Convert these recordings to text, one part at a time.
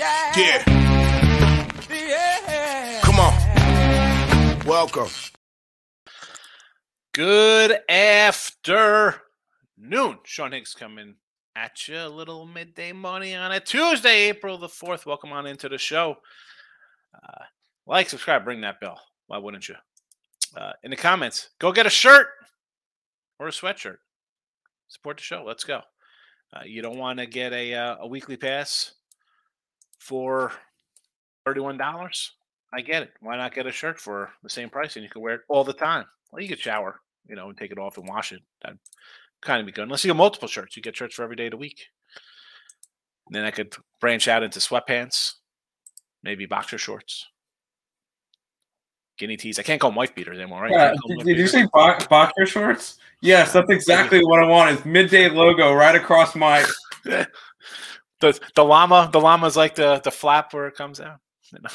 Yeah. Yeah. Yeah. Come on. Welcome. Good afternoon. Sean Higgs coming at you. A little midday money on a Tuesday, April the 4th. Welcome on into the show. Uh, like, subscribe, ring that bell. Why wouldn't you? Uh, in the comments, go get a shirt or a sweatshirt. Support the show. Let's go. Uh, you don't want to get a, uh, a weekly pass for $31? I get it. Why not get a shirt for the same price and you can wear it all the time? Well, you could shower, you know, and take it off and wash it. That'd kind of be good. Unless you get multiple shirts, you get shirts for every day of the week. And then I could branch out into sweatpants, maybe boxer shorts, guinea tees. I can't call them wife beaters anymore, right? Yeah, Can't call them did, did you say bo- boxer shorts? Yes, that's exactly what I want. Is midday logo right across my. the the llama? The llama's like the the flap where it comes out. You know?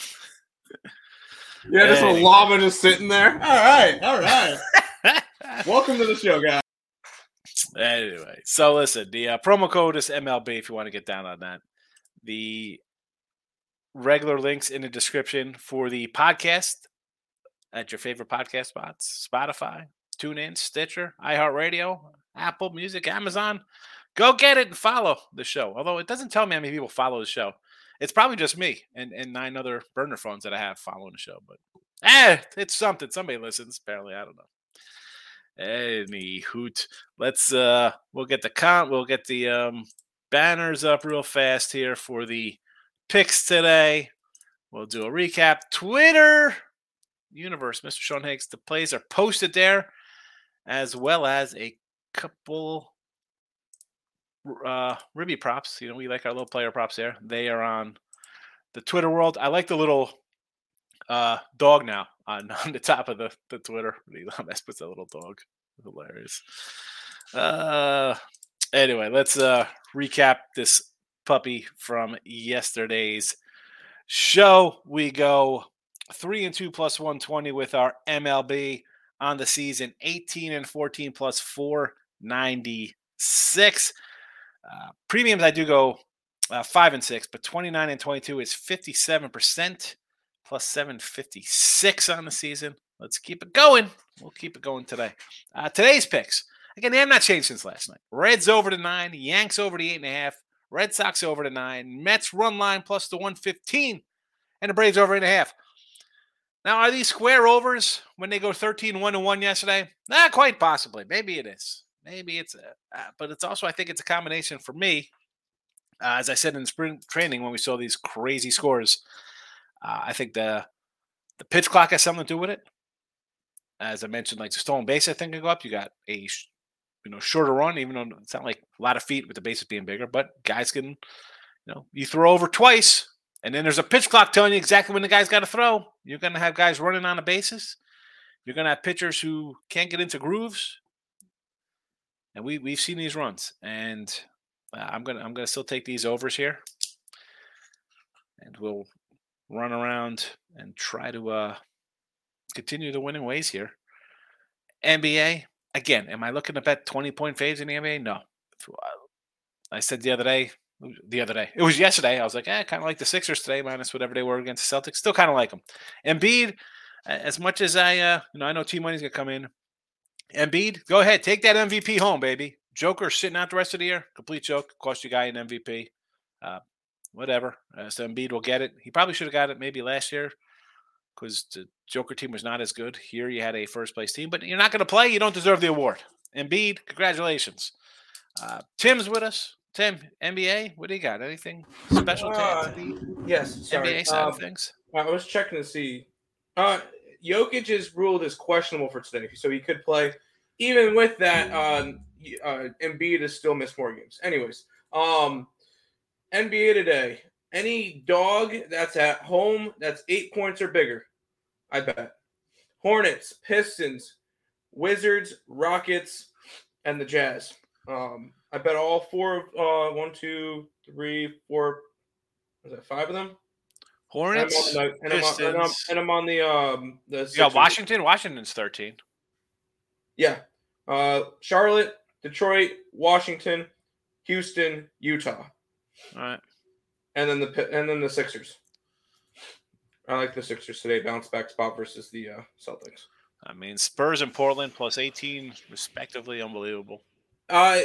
Yeah, just a llama just sitting there. All right, all right. Welcome to the show, guys. Anyway, so listen, the uh, promo code is MLB if you want to get down on that. The regular links in the description for the podcast at your favorite podcast spots Spotify, TuneIn, Stitcher, iHeartRadio, Apple Music, Amazon. Go get it and follow the show. Although it doesn't tell me how many people follow the show. It's probably just me and, and nine other burner phones that I have following the show. But eh, it's something. Somebody listens, apparently. I don't know. Any hoot. Let's uh we'll get the con we'll get the um banners up real fast here for the picks today. We'll do a recap. Twitter universe, Mr. Sean Higgs. The plays are posted there, as well as a couple uh ribby props. You know, we like our little player props there. They are on the Twitter world. I like the little uh dog now on, on the top of the, the Twitter. Elon Musk puts a little dog. Hilarious. Uh anyway, let's uh recap this puppy from yesterday's show. We go three and two plus 120 with our MLB on the season, 18 and 14 plus 496. Uh, premiums, I do go uh, five and six, but 29 and 22 is 57% plus 756 on the season. Let's keep it going. We'll keep it going today. Uh, today's picks. Again, they have not changed since last night. Reds over to nine, Yanks over to eight and a half, Red Sox over to nine, Mets run line plus the 115, and the Braves over eight and a half. Now, are these square overs when they go 13 1 1 yesterday? Not quite possibly. Maybe it is. Maybe it's, a, uh, but it's also, I think it's a combination for me. Uh, as I said in spring training when we saw these crazy scores, uh, I think the the pitch clock has something to do with it. As I mentioned, like the stolen base, I think can go up. You got a you know shorter run, even though it's not like a lot of feet with the bases being bigger, but guys can, you know, you throw over twice, and then there's a pitch clock telling you exactly when the guy's got to throw. You're going to have guys running on the bases. You're going to have pitchers who can't get into grooves, and we we've seen these runs, and uh, I'm gonna I'm gonna still take these overs here, and we'll run around and try to uh, continue the winning ways here. NBA again. Am I looking to bet 20 point faves in the NBA? No. I said the other day, the other day, it was yesterday. I was like, eh, kind of like the Sixers today, minus whatever they were against the Celtics. Still kind of like them. Embiid, as much as I, uh, you know, I know T Money's gonna come in. Embiid, go ahead, take that MVP home, baby. Joker sitting out the rest of the year, complete joke. Cost you guy an MVP. Uh, whatever. Uh, so Embiid will get it. He probably should have got it maybe last year because the Joker team was not as good. Here you had a first place team, but you're not going to play. You don't deserve the award. Embiid, congratulations. Uh, Tim's with us. Tim, NBA, what do you got? Anything special Uh, Yes, sorry. NBA side of Um, things? I was checking to see. Uh, Jokic is ruled as questionable for today, so he could play. Even with that, um, y- uh, Embiid is still missed more games. Anyways, um, NBA today. Any dog that's at home that's eight points or bigger, I bet. Hornets, Pistons, Wizards, Rockets, and the Jazz. Um, I bet all four of uh, one, two, three, four. Was that five of them? Hornets. And I'm, on the, and, I'm, on- and, I'm, Pistons. and I'm on the um the got Washington. Washington's 13. Yeah. Uh Charlotte, Detroit, Washington, Houston, Utah. All right. and then the and then the Sixers. I like the Sixers today. Bounce back spot versus the uh, Celtics. I mean, Spurs and Portland plus 18, respectively. Unbelievable. Uh,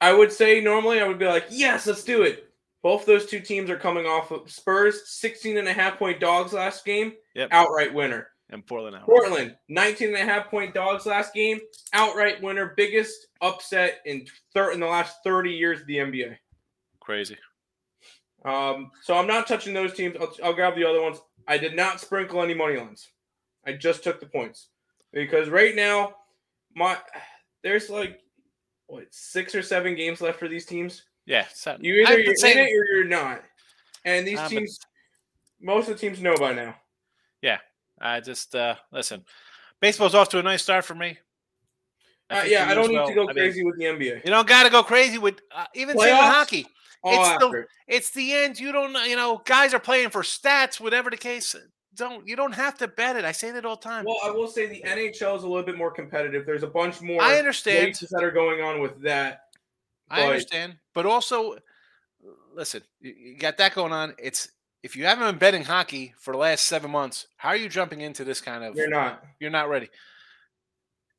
I would say normally I would be like, yes, let's do it. Both those two teams are coming off of Spurs 16 and a half point dogs last game, Yep. outright winner. And Portland out. Portland 19 and a half point dogs last game, outright winner, biggest upset in thir- in the last 30 years of the NBA. Crazy. Um, so I'm not touching those teams. I'll, I'll grab the other ones. I did not sprinkle any money lines. I just took the points because right now, my there's like what six or seven games left for these teams. Yeah. So You either you're saying- in it or you're not. And these been- teams, most of the teams know by now. Yeah, I just uh listen. Baseball's off to a nice start for me. Uh, yeah, I don't need well. to go I mean, crazy with the NBA. you don't got to go crazy with uh, even with hockey. It's the- It's the end. You don't, you know, guys are playing for stats, whatever the case. Don't you don't have to bet it. I say that all the time. Well, I will say the NHL is a little bit more competitive. There's a bunch more I understand. that are going on with that. I understand, but also, listen, you, got that going on. It's if you haven't been betting hockey for the last seven months, how are you jumping into this kind of? You're not. You're not ready.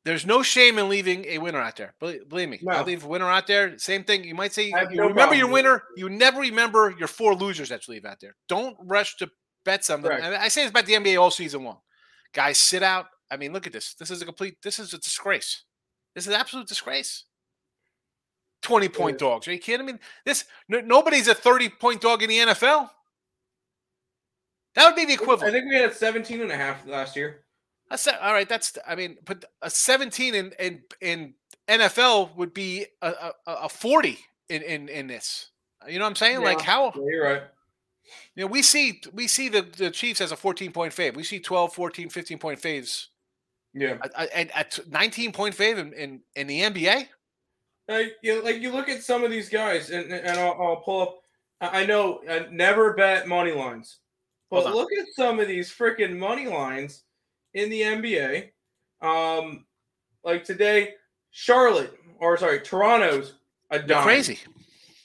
There's no shame in leaving a winner out there. Believe, me, I leave a winner out there. Same thing. You might say you no remember your problem winner. You never remember your four losers that you leave out there. Don't rush to bet something. I say this about the NBA all season long. Guys, sit out. I mean, look at this. This is a complete. This is a disgrace. This is an absolute disgrace. Twenty point is. dogs. Are you kidding me? This no, nobody's a thirty point dog in the NFL. That would be the equivalent. I think we had 17 and a half last year. That's all right. That's I mean, but a 17 in in in NFL would be a, a, a 40 in, in in this. You know what I'm saying? Like how Yeah, you're right. you know we see we see the the Chiefs as a 14 point fave. We see 12, 14, 15 point faves. Yeah. And at 19 point fave in, in in the NBA. Like you, like you look at some of these guys, and and I'll, I'll pull up. I know I never bet money lines, but look at some of these freaking money lines in the NBA. Um, like today, Charlotte or sorry, Toronto's a dime. Crazy.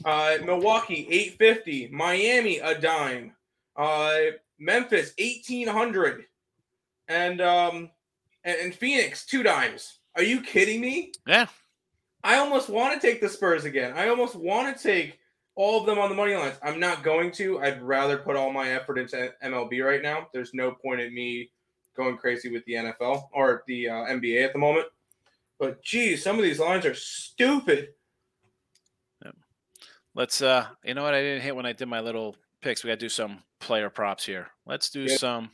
Uh, Milwaukee eight fifty, Miami a dime, uh, Memphis eighteen hundred, and um, and, and Phoenix two dimes. Are you kidding me? Yeah. I almost want to take the Spurs again. I almost want to take all of them on the money lines. I'm not going to. I'd rather put all my effort into MLB right now. There's no point in me going crazy with the NFL or the uh, NBA at the moment. But geez, some of these lines are stupid. Let's uh you know what I didn't hit when I did my little picks. We got to do some player props here. Let's do Yep. some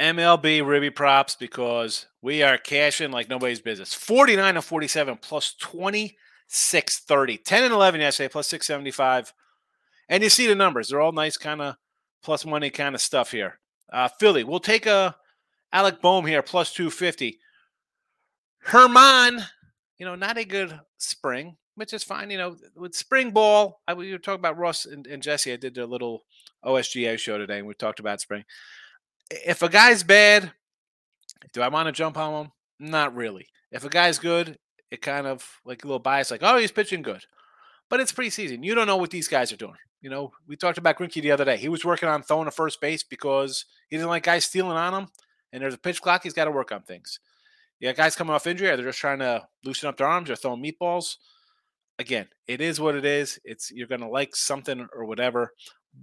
MLB ribby props because we are cashing like nobody's business. 49 and 47 plus 2630. 10 and 11 yesterday plus 675. And you see the numbers. They're all nice kind of plus money kind of stuff here. Uh Philly, we'll take a Alec Bohm here plus 250. Herman, you know, not a good spring, which is fine. You know, with spring ball, I we were talking about Russ and, and Jesse. I did their little OSGA show today, and we talked about spring. If a guy's bad, do I want to jump on him? Not really. If a guy's good, it kind of like a little bias, like, oh, he's pitching good. But it's preseason. You don't know what these guys are doing. You know, we talked about Greinke the other day. He was working on throwing a first base because he didn't like guys stealing on him. And there's a pitch clock. He's got to work on things. Yeah, guys coming off injury, they're just trying to loosen up their arms or throwing meatballs. Again, it is what it is. It's you're gonna like something or whatever.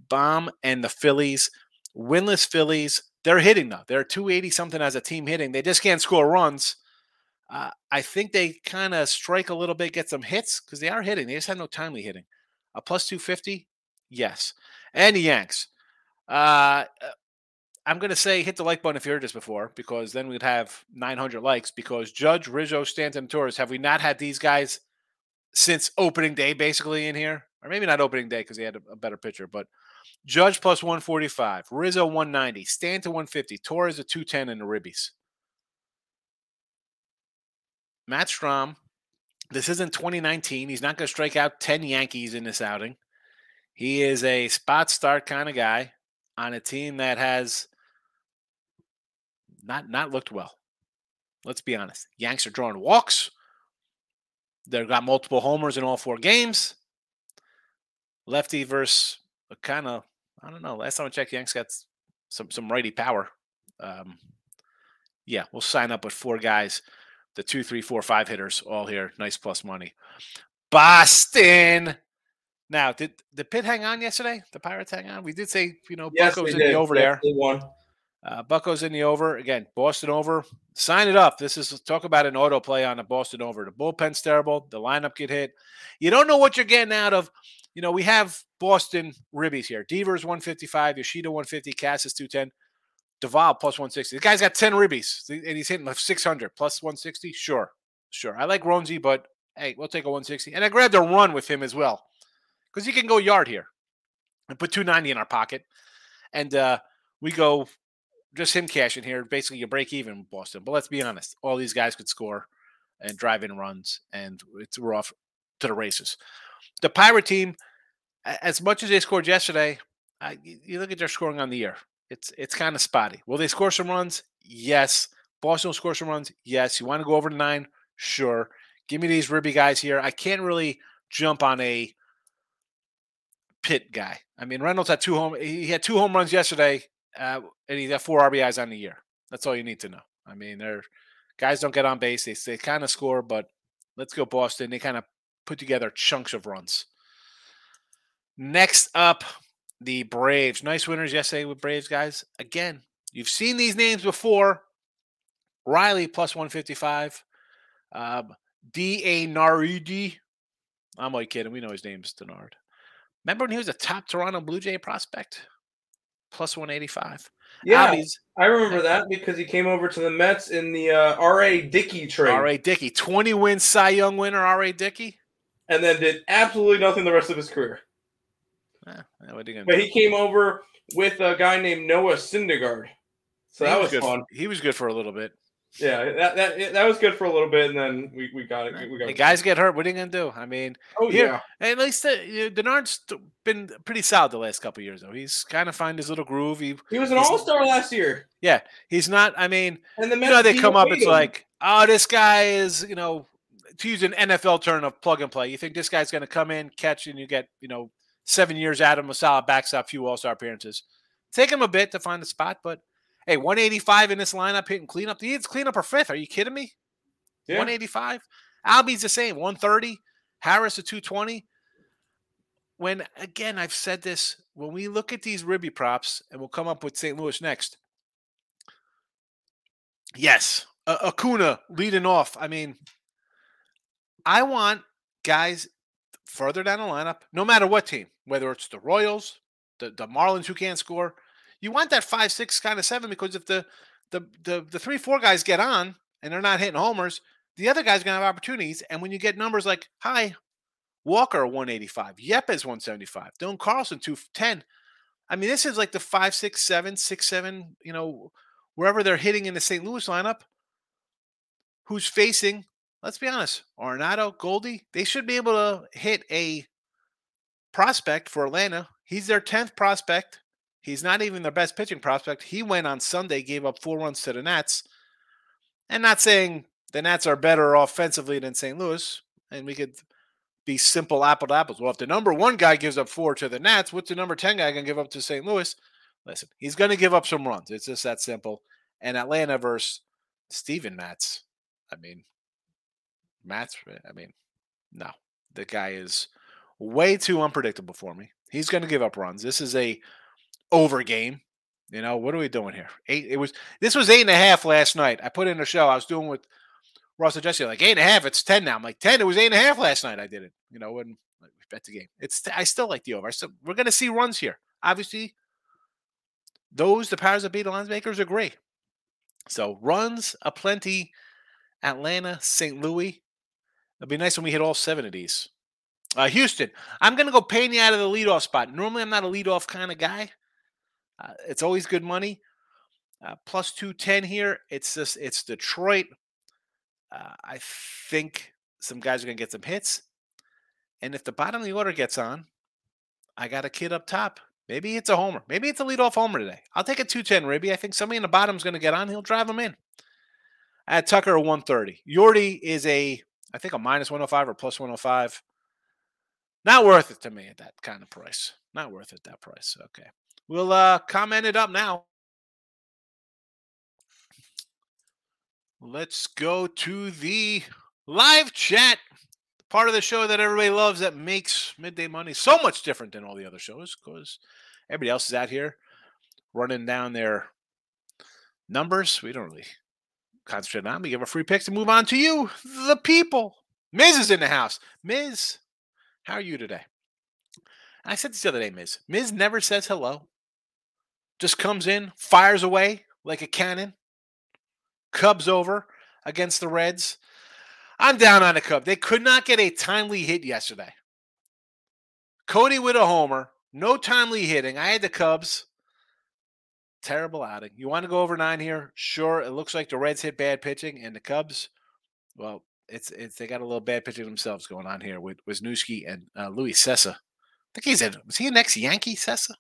Bohm and the Phillies, winless Phillies. They're hitting though. They're 280 something as a team hitting. They just can't score runs. Uh, I think they kind of strike a little bit, get some hits because they are hitting. They just have no timely hitting. A plus 250, yes. And the Yanks. Uh, I'm going to say hit the like button if you heard this before, because then we'd have 900 likes. Because Judge, Rizzo, Stanton, Torres, have we not had these guys since opening day basically in here? Or maybe not opening day because he had a, a better pitcher, but Judge plus 145, Rizzo 190, Stanton 150, Torres a 210 in the ribbies. Matt Strahm, this isn't 2019. He's not going to strike out 10 Yankees in this outing. He is a spot start kind of guy on a team that has not not looked well. Let's be honest. Yanks are drawing walks. They've got multiple homers in all four games. lefty versus a kind of I don't know. Last time I checked, Yanks got some some righty power. Um, yeah, we'll sign up with four guys, the two, three, four, five hitters, all here. Nice plus money. Boston. Now, did the pit hang on yesterday? The Pirates hang on. We did say, you know, Yes, Bucko's in did. the over Yes, there. Uh, Bucko's in the over again. Boston over. Sign it up. This is talk about an auto play on the Boston over. The bullpen's terrible. The lineup get hit. You don't know what you're getting out of. You know we have Boston ribbies here. Devers 155, Yoshida 150, Casas 210, Duvall plus 160. The guy's got 10 ribbies and he's hitting 600 plus 160. Sure, sure. I like Ronzi, but hey, we'll take a 160. And I grabbed a run with him as well because he can go yard here and put 290 in our pocket. And uh, we go just him cashing here. Basically, you break even Boston. But let's be honest, all these guys could score and drive in runs, and it's we're off to the races. The Pirate team, as much as they scored yesterday, you, look at their scoring on the year. It's it's kind of spotty. Will they score some runs? Yes. Boston will score some runs. Yes. You want to go over to nine? Sure. Give me these ribby guys here. I can't really jump on a pit guy. I mean, Reynolds had two home. He had two home runs yesterday, uh, and he got four RBIs on the year. That's all you need to know. I mean, they're guys don't get on base. They they kind of score, but let's go Boston. They kind of put together chunks of runs. Next up, the Braves. Nice winners yesterday with Braves guys. Again, you've seen these names before. Riley plus 155. Um, D.A. Naridi. I'm only kidding. We know his name's d'Arnaud. Remember when he was a top Toronto Blue Jay prospect? Plus 185. Yeah, I remember that because he came over to the Mets in the uh, R.A. Dickey trade, R.A. Dickey. 20 win Cy Young winner, R.A. Dickey. And then did absolutely nothing the rest of his career. Eh, what are you gonna But do? he came over with a guy named Noah Syndergaard, so He that was good. fun. He was good for a little bit. Yeah, that, that that was good for a little bit, and then we, we got it. We got The guys get hurt. What are you gonna do? I mean, Oh here- yeah, at least uh, you know, d'Arnaud's been pretty solid the last couple years, though. He's kind of find his little groove. He he was an All Star last year, Yeah, he's not. I mean, and the you know, they come up. It's him. like, oh, this guy is, you know, to use an NFL term of plug and play. You think this guy's going to come in, catch, and you get, you know, seven years out of him, a solid backstop, few All Star appearances. Take him a bit to find the spot, but hey, 185 in this lineup hitting cleanup. He hits cleanup or fifth. Are you kidding me? yeah. 185. Albies the same, 130. Harris a 220. When again, I've said this, when we look at these ribby props, and we'll come up with St. Louis next. Yes, uh, Acuna leading off. I mean, I want guys further down the lineup, no matter what team, whether it's the Royals, the, the Marlins who can't score. You want that five, six, kind of seven because if the the the the three, four guys get on and they're not hitting homers, the other guy's gonna have opportunities. And when you get numbers like hi, Walker 185, Yepez 175, Dylan Carlson 210. I mean, this is like the five, six, seven, six, seven, you know, wherever they're hitting in the St. Louis lineup, who's facing, let's be honest, Arenado, Goldie, they should be able to hit a prospect for Atlanta. He's their 10th prospect. He's not even their best pitching prospect. He went on Sunday, gave up four runs to the Nats. And not saying the Nats are better offensively than St. Louis, and we could be simple apple to apples. Well, if the number one guy gives up four to the Nats, what's the number 10 guy going to give up to St. Louis? Listen, he's going to give up some runs. It's just that simple. And Atlanta versus Steven Matz. I mean, Matz, I mean, no. The guy is way too unpredictable for me. He's going to give up runs. This is a over game. You know, what are we doing here? Eight. It was this was eight and a half last night. I put in a show. I was doing with Russell Jesse like eight and a half. It's ten now. I'm like ten. It was eight and a half last night. I did it. You know, when we bet the game. It's I still like the over. So we're going to see runs here. Obviously, those the powers that be the lines makers agree. So runs aplenty. Atlanta, St. Louis. It'd be nice when we hit all seven of these. Uh, Houston, I'm going to go Pena out of the leadoff spot. Normally, I'm not a leadoff kind of guy. Uh, it's always good money. Uh, plus 210 here. It's just, it's Detroit. Uh, I think some guys are going to get some hits. And if the bottom of the order gets on, I got a kid up top. Maybe it's a homer. Maybe it's a leadoff homer today. I'll take a 210 Ribby. I think somebody in the bottom is going to get on. He'll drive him in. At Tucker, 130. Yordi is a, I think, a minus 105 or plus 105. Not worth it to me at that kind of price. Not worth it that price. Okay. We'll uh comment it up now. Let's go to the live chat. Part of the show that everybody loves that makes midday money so much different than all the other shows because everybody else is out here running down their numbers. We don't really concentrate on. We give a free picks and move on to you, the people. Miz is in the house. Miz, how are you today? I said this the other day, Miz. Miz never says hello. Just comes in, fires away like a cannon. Cubs over against the Reds. I'm down on the Cubs. They could not get a timely hit yesterday. Cody with a homer, no timely hitting. I had the Cubs. Terrible outing. You want to go over nine here? Sure. It looks like the Reds hit bad pitching, and the Cubs, well, it's it's they got a little bad pitching themselves going on here with Wesneski and uh, Luis Cessa. I think he's a was he an ex Yankee Cessa?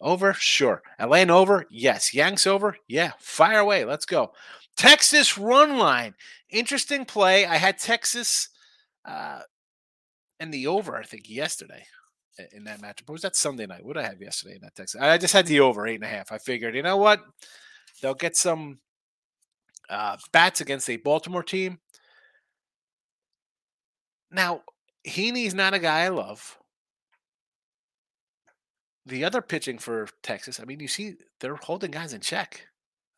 Over, sure. Atlanta over, yes. Yanks over, yeah. Fire away, let's go. Texas run line, interesting play. I had Texas uh, and the over. I think yesterday in that matchup. Was that Sunday night? What did I have yesterday in that Texas? I just had the over eight and a half. I figured, you know what? They'll get some uh, bats against a Baltimore team. Now, Heaney's not a guy I love. The other pitching for Texas, I mean, you see, they're holding guys in check.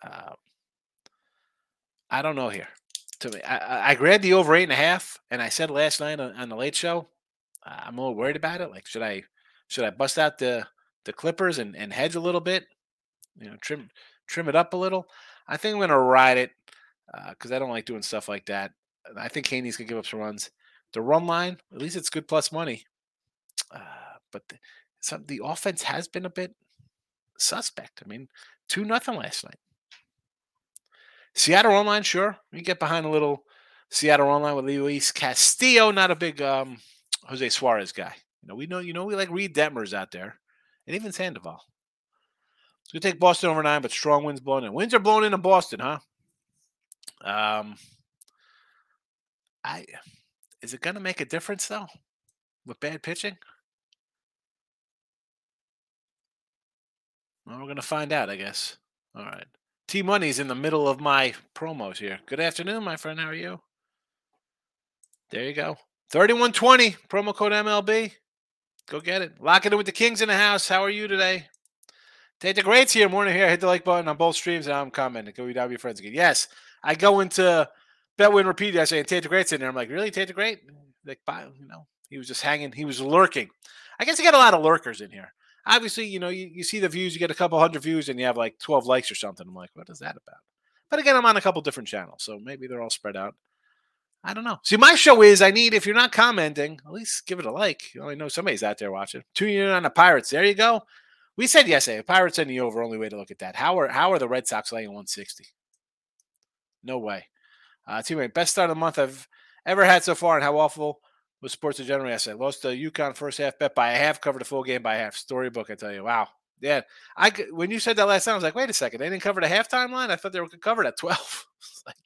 Uh, I don't know here. To me, I, I grabbed the over eight and a half, and I said last night on, on the late show, I'm a little worried about it. Like, should I should I bust out the the clippers and, and hedge a little bit? You know, trim trim it up a little. I think I'm gonna ride it because uh, I don't like doing stuff like that. I think Heaney's gonna give up some runs the run line, at least it's good plus money. Uh, but the, some, the offense has been a bit suspect. I mean, two nothing last night. Seattle online, sure. We get behind a little Seattle online with Luis Castillo, not a big um, Jose Suarez guy. You know, we know, you know, we like Reid Detmers out there, and even Sandoval. So we take Boston over nine, but strong winds blowing in. Winds are blowing into Boston, huh? Um, I is it going to make a difference though with bad pitching? Well, we're going to find out, I guess. All right. T Money's in the middle of my promos here. Good afternoon, my friend. How are you? There you go. 3120, promo code MLB. Go get it. Lock it in with the Kings in the house. How are you today? Take the greats here. Morning here. Hit the like button on both streams and I'm commenting. Go your friends again. Yes, I go into Bet win repeat yesterday, and Tate the Great's in there. I'm like, really, Tate the Great? Like, you know, he was just hanging. He was lurking. I guess you got a lot of lurkers in here. Obviously, you know, you, you see the views, you get a couple hundred views, and you have like 12 likes or something. I'm like, what is that about? But again, I'm on a couple different channels, so maybe they're all spread out. I don't know. See, my show is I need, if you're not commenting, at least give it a like. You I know somebody's out there watching. Tune in on the Pirates. There you go. We said yesterday, Pirates in the over. Only way to look at that. How are how are the Red Sox laying 160? No way. Uh, teammate, best start of the month I've ever had so far, and how awful was sports in general yesterday. Lost the UConn first half bet by a half, covered the full game by a half. Storybook, I tell you. Wow. Yeah. I when you said that last time, I was like, wait a second, they didn't cover the halftime line. I thought they were covered at twelve. like,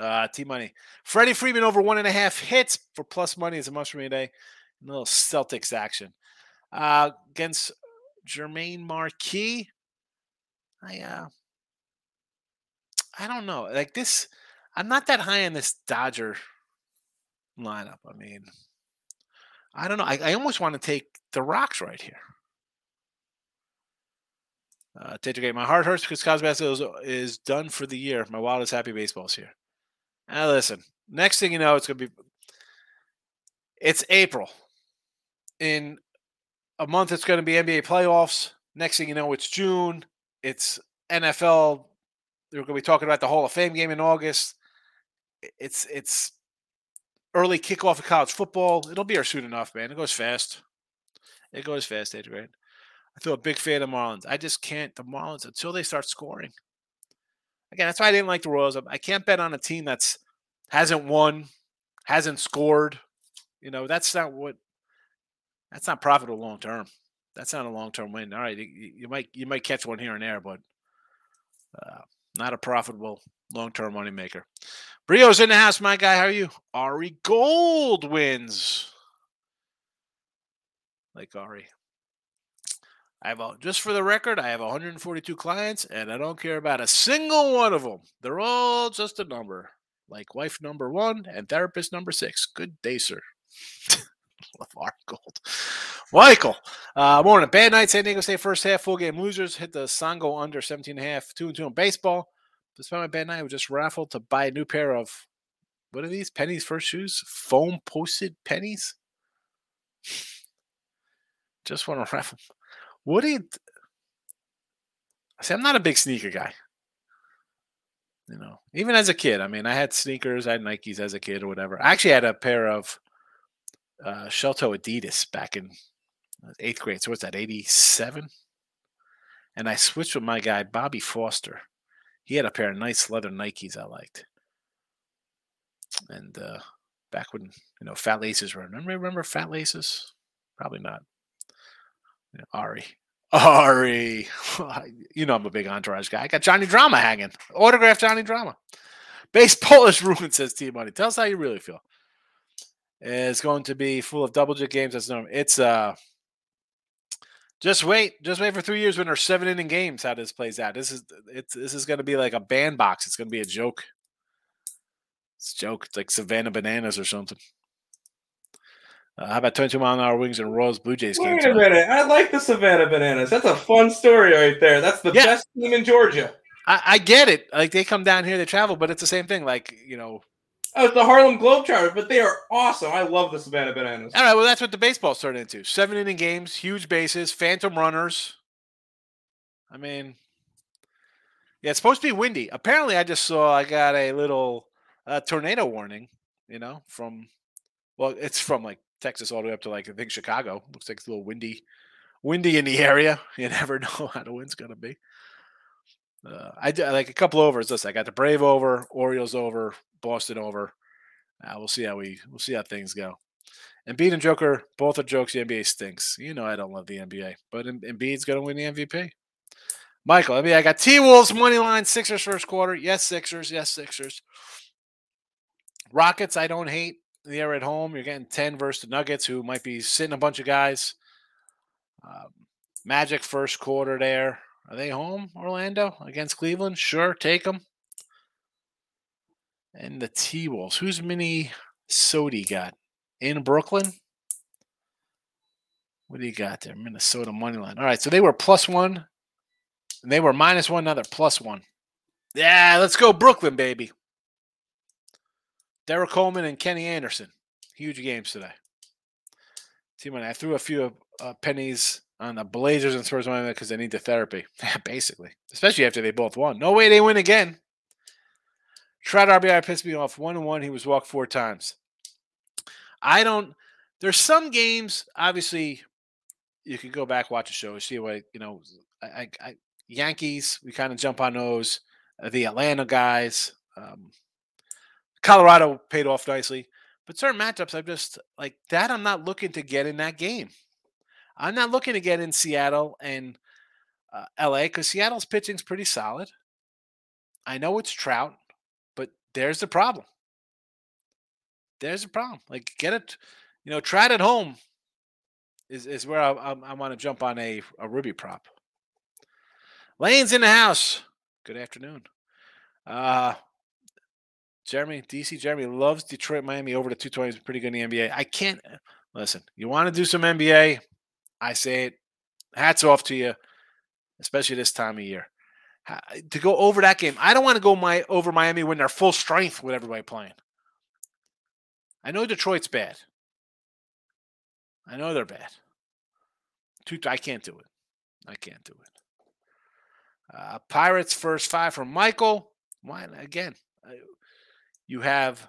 uh, T money. Freddie Freeman over one and a half hits for plus money is a must for me today. A little Celtics action uh, against German Marquez. I uh, I don't know. Like this, I'm not that high on this Dodger lineup. I mean, I don't know. I, I almost want to take the rocks right here. Uh, Great. My heart hurts because Cosby is, is done for the year. My wildest happy baseball's here. Now listen, next thing you know, it's gonna be it's April. In a month, it's gonna be NBA playoffs. Next thing you know, it's June. It's NFL they're to be talking about the Hall of Fame game in August. It's it's early kickoff of college football. It'll be here soon enough, man. It goes fast. It goes fast, Adrian. I feel a big fan of Marlins. I just can't the Marlins until they start scoring. Again, that's why I didn't like the Royals. I can't bet on a team that's hasn't won, hasn't scored. You know, that's not what that's not profitable long term. That's not a long term win. All right, you, you, might you might catch one here and there, but uh, not a profitable long term money maker. Brio's in the house, my guy. How are you? Ari Gold wins. Like Ari. I have a, just for the record, I have 142 clients, and I don't care about a single one of them. They're all just a number, like wife number one and therapist number six. Good day, sir. LeVar Gold. Michael. Uh, morning. Bad night. San Diego State first half. Full game losers. Hit the Sango under 17 and a half. Two and two in baseball. Despite my bad night, I was just raffled to buy a new pair of what are these? Pennies first shoes? Foamposite pennies? Just want to raffle. What do you see? I'm not a big sneaker guy. You know, even as a kid, I mean, I had sneakers, I had Nikes as a kid or whatever. I actually had a pair of uh, Shelto Adidas back in uh, eighth grade. So what's that, 87? And I switched with my guy, Bobby Foster. He had a pair of nice leather Nikes I liked. And uh, back when, you know, fat laces were, remember, remember fat laces? Probably not. Ari. Ari. you know I'm a big entourage guy. I got Johnny Drama hanging. Autograph Johnny Drama. Base Polish ruin says T Money. Tell us how you really feel. It's going to be full of double jet games. That's normal. It's uh just wait. Just wait for three years when there's seven inning games, how this plays out. This is it's this is gonna be like a bandbox. It's gonna be a joke. It's a joke. It's like Savannah Bananas or something. Uh, how about 22 mile an hour wings and Royals Blue Jays game? Wait a minute. I like the Savannah Bananas. That's a fun story right there. That's the Yeah. best team in Georgia. I, I get it. Like they come down here, they travel, but it's the same thing. Like you know, Oh, it's the Harlem Globetrotters, but they are awesome. I love the Savannah Bananas. all right. Well, that's what the baseball's turned into. Seven inning games, huge bases, phantom runners. I mean, yeah, it's supposed to be windy. Apparently, I just saw I got a little uh, tornado warning. You know, from well, it's from like Texas all the way up to like I think Chicago. Looks like it's a little windy, windy in the area. You never know how the wind's gonna be. Uh, I d- like a couple overs. Listen, I got the Brave over, Orioles over, Boston over. Uh, we'll see how we we'll see how things go. Embiid and Joker both are jokes. The NBA stinks. You know I don't love the NBA, but Em- Embiid's to win the MVP. Michael, I mean I got T Wolves money line Sixers first quarter. Yes Sixers. Yes Sixers. Rockets I don't hate. They're at home. You're getting ten versus the Nuggets, who might be sitting a bunch of guys. Um, Magic first quarter there. Are they home, Orlando, against Cleveland? Sure, take them. And the T Wolves. Who's Mini Sodi got? In Brooklyn? What do you got there? Minnesota money line. All right, so they were plus one. And they were minus one, now they're plus one. Yeah, let's go Brooklyn, baby. Derrick Coleman and Kenny Anderson. Huge games today. Team I threw a few uh, pennies on the Blazers and Spurs because they need the therapy. Basically, especially after they both won. No way they win again. Trout RBI pissed me off one one. He was walked four times. I don't. There's some games. Obviously, you can go back watch a show see what you know. I, I, I Yankees. We kind of jump on those. The Atlanta guys. Um, Colorado paid off nicely, but certain matchups, I'm just like that. I'm not looking to get in that game. I'm not looking to get in Seattle and uh, LA because Seattle's pitching's pretty solid. I know it's Trout, but there's the problem. There's the problem. Like, get it, you know, Trout at home is, is where I, I, I want to jump on a, a ribby prop. Lane's in the house. Good afternoon. Uh, Jeremy, DC Jeremy loves Detroit, Miami over the 220 is pretty good in the NBA. I can't listen. You want to do some NBA? I say it. Hats off to you, especially this time of year. To go over that game, I don't want to go my over Miami when they're full strength with everybody playing. I know Detroit's bad. I know they're bad. Two, I can't do it. I can't do it. Uh, Pirates first five from Michael. Why again? You have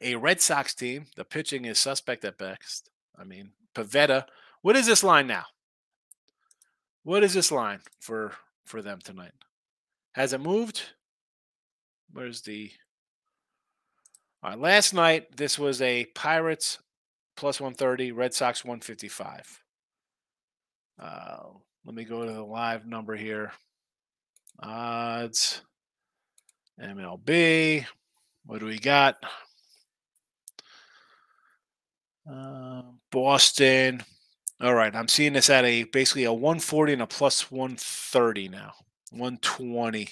a Red Sox team. The pitching is suspect at best. I mean, Pivetta. What is this line now? What is this line for for them tonight? Has it moved? Where's the all right, last night this was a Pirates plus 130, Red Sox 155. Uh, let me go to the live number here. Odds MLB. What do we got? Uh, Boston. All right, I'm seeing this at a basically a 140 and a plus 130 now. 120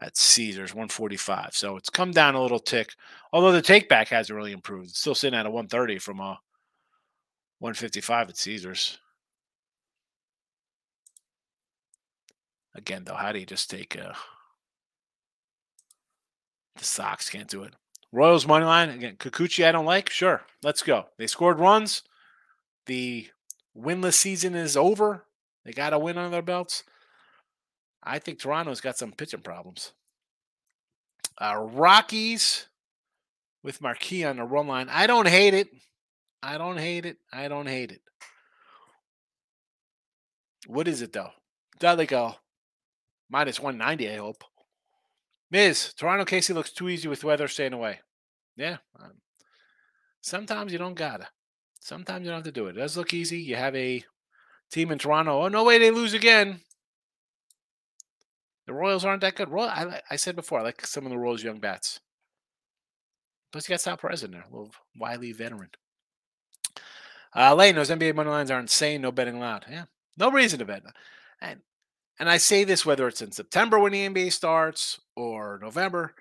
at Caesars, 145. So it's come down a little tick. Although the take back hasn't really improved. It's still sitting at a 130 from a 155 at Caesars. Again, though, how do you just take a the Sox can't do it. Royals money line again. Kikuchi, I don't like. Sure, let's go. They scored runs. The winless season is over. They got a win on their belts. I think Toronto's got some pitching problems. Uh, Rockies with Marquez on the run line. I don't hate it. I don't hate it. I don't hate it. What is it though? Like a minus 190, I hope. Miz, Toronto Casey looks too easy with weather staying away. Yeah. Um, sometimes you don't gotta. Sometimes you don't have to do it. It does look easy. You have a team in Toronto. Oh no way, they lose again. The Royals aren't that good. Royal, I, I said before, I like some of the Royals' young bats. Plus, you got Sal Perez in there, a little wily veteran. Uh, Lane, those NBA money lines are insane. No betting allowed. Yeah, no reason to bet. And and I say this whether it's in September when the NBA starts or November,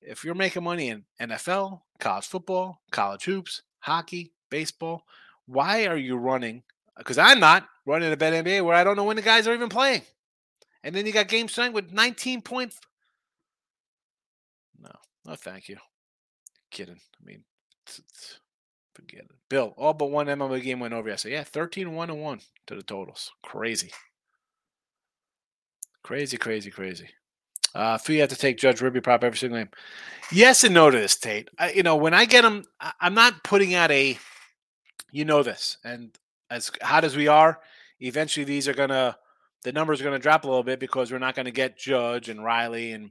if you're making money in NFL, college football, college hoops, hockey, baseball, why are you running? Because I'm not running a bet NBA where I don't know when the guys are even playing. And then you got games tonight with 19 point. No, no, thank you. Kidding. I mean, forget it. Bill, all but one MLB game went over yesterday. Yeah, 13 1 and 1 to the totals. Crazy. Crazy, crazy, crazy. Uh, feel you have to take Judge ribby prop every single game. Yes and no to this, Tate. I, you know, when I get them, I, I'm not putting out a, you know this, and as hot as we are, eventually these are gonna, the numbers are gonna drop a little bit because we're not gonna get Judge and Riley and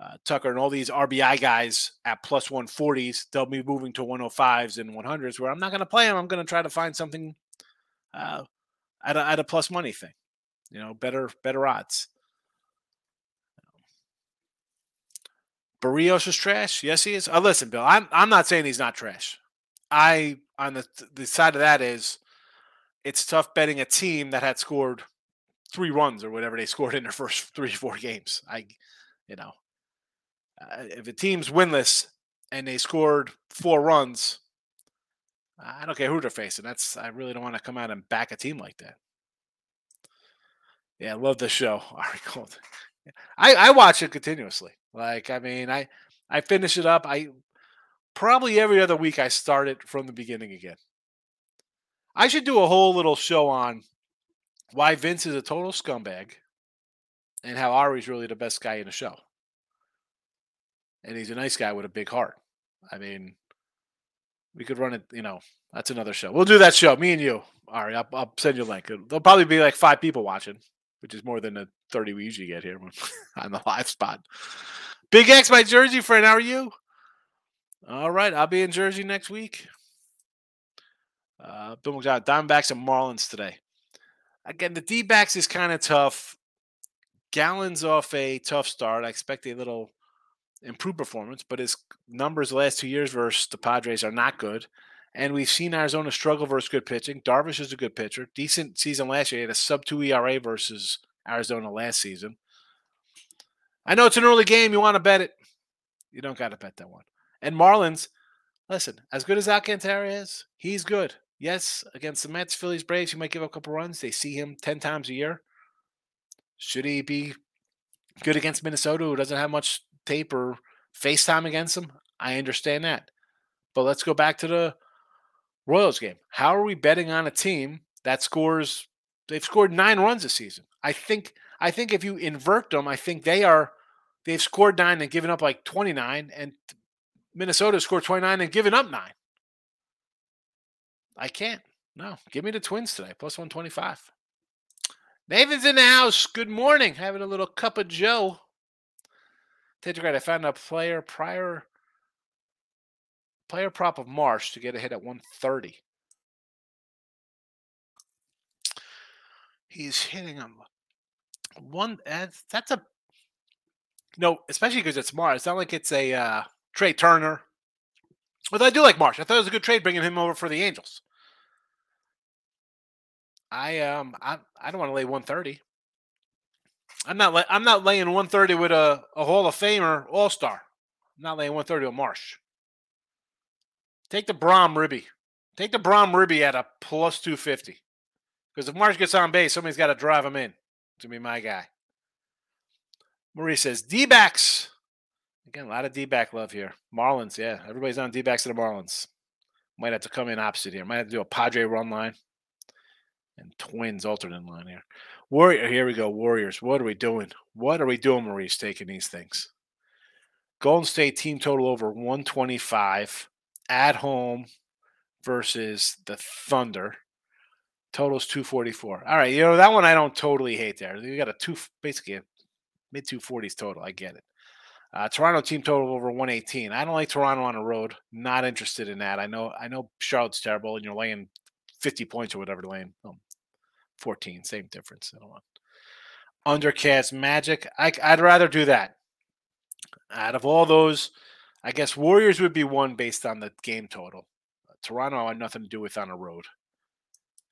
uh, Tucker and all these RBI guys at plus 140s. They'll be moving to 105s and 100s where I'm not gonna play them. I'm gonna try to find something uh, at a, at a plus money thing you know, better better odds. Berrios is trash. Yes, he is. Uh, listen, Bill, I'm I'm not saying he's not trash. I on the the side of that is it's tough betting a team that had scored three runs or whatever they scored in their first three four games. I, you know, uh, if a team's winless and they scored four runs, I don't care who they're facing. That's I really don't want to come out and back a team like that. Yeah, love the show. Ari Gold. I, I watch it continuously. Like, I mean, I I finish it up. I probably every other week I start it from the beginning again. I should do a whole little show on why Vince is a total scumbag and how Ari's really the best guy in the show. And he's a nice guy with a big heart. I mean, we could run it, you know, that's another show. We'll do that show, me and you, Ari. I'll, I'll send you a link. There'll probably be like five people watching which is more than the 30 we usually get here on the live spot. Big X, my Jersey friend. How are you? All right. I'll be in Jersey next week. Uh, Bill McDonald, Diamondbacks and Marlins today. Again, the D backs is kind of tough. Gallen's off a tough start. I expect a little improved performance, but his numbers the last two years versus the Padres are not good. And we've seen Arizona struggle versus good pitching. Darvish is a good pitcher. Decent season last year. He had a sub two ERA versus Arizona last season. I know it's an early game. You want to bet it. You don't got to bet that one. And Marlins, listen, as good as Alcantara is, he's good. Yes, against the Mets, Phillies, Braves, he might give up a couple runs. They see him 10 times a year. Should he be good against Minnesota, who doesn't have much tape or FaceTime against him? I understand that. But let's go back to the Royals game. How are we betting on a team that scores? They've scored nine runs this season. I think. I think if you invert them, I think they are. They've scored nine and given up like twenty nine, and Minnesota scored twenty nine and given up nine. I can't. No, give me the Twins today, plus one twenty five. Nathan's in the house. Good morning. Having a little cup of Joe. Tetragrad, I found a player prior Player prop of Marsh to get a hit at 130. He's hitting him one. That's a. No, especially because it's Marsh. It's not like it's a uh, Trea Turner. But I do like Marsh. I thought it was a good trade bringing him over for the Angels. I um I I don't want to lay 130. I'm not la- I'm not laying 130 with a, a Hall of Famer All Star. I'm not laying 130 with Marsh. Take the Bohm Ribby. Take the Bohm Ribby at a plus 250. Because if Marsh gets on base, somebody's got to drive him in to be my guy. Marie says D backs. Again, a lot of D back love here. Marlins, yeah. Everybody's on D backs to the Marlins. Might have to come in opposite here. Might have to do a Padre run line and Twins alternate line here. Warrior, here we go. Warriors. What are we doing? What are we doing, Maurice, taking these things? Golden State team total over 125 at home versus the Thunder. Totals 244. All right, you know that one I don't totally hate there. You got a two basically a mid 240s total. I get it. Uh, Toronto team total over 118. I don't like Toronto on the road. Not interested in that. I know I know Charlotte's terrible, and you're laying 50 points or whatever, laying um, 14, same difference. I don't want undercast Magic. I, I'd rather do that. Out of all those, I guess Warriors would be one based on the game total. Uh, Toronto I had nothing to do with on a road,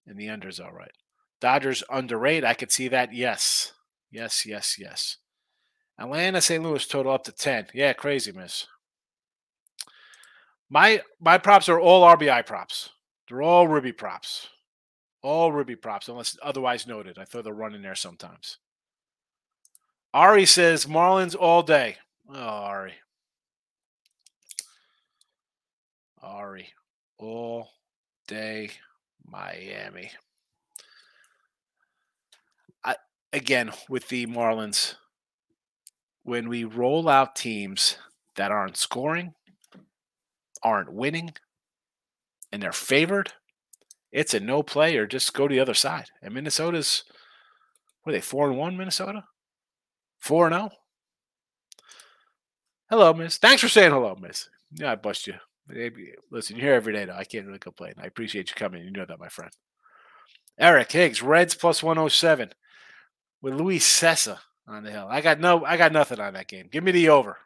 and the under's all right. Dodgers underrated. I could see that. Yes, yes, yes, yes. Atlanta, St. Louis total up to ten. Yeah, crazy, miss. My my props are all RBI props. They're all ribby props. All ribby props, unless otherwise noted. I throw the run in there sometimes. Ari says Marlins all day. Oh, Ari. Ari. All day Miami. I again with the Marlins, when we roll out teams that aren't scoring, aren't winning, and they're favored, it's a no play or just go to the other side. And Minnesota's are they, four and one, Minnesota? Four and oh? Hello, Miss. Thanks for saying hello, Miss. Yeah, I bust you. Maybe, listen, you're here every day, though. I can't really complain. I appreciate you coming. You know that, my friend. Eric Higgs, Reds plus 107 with Luis Cessa on the hill. I got no, I got nothing on that game. Give me the over.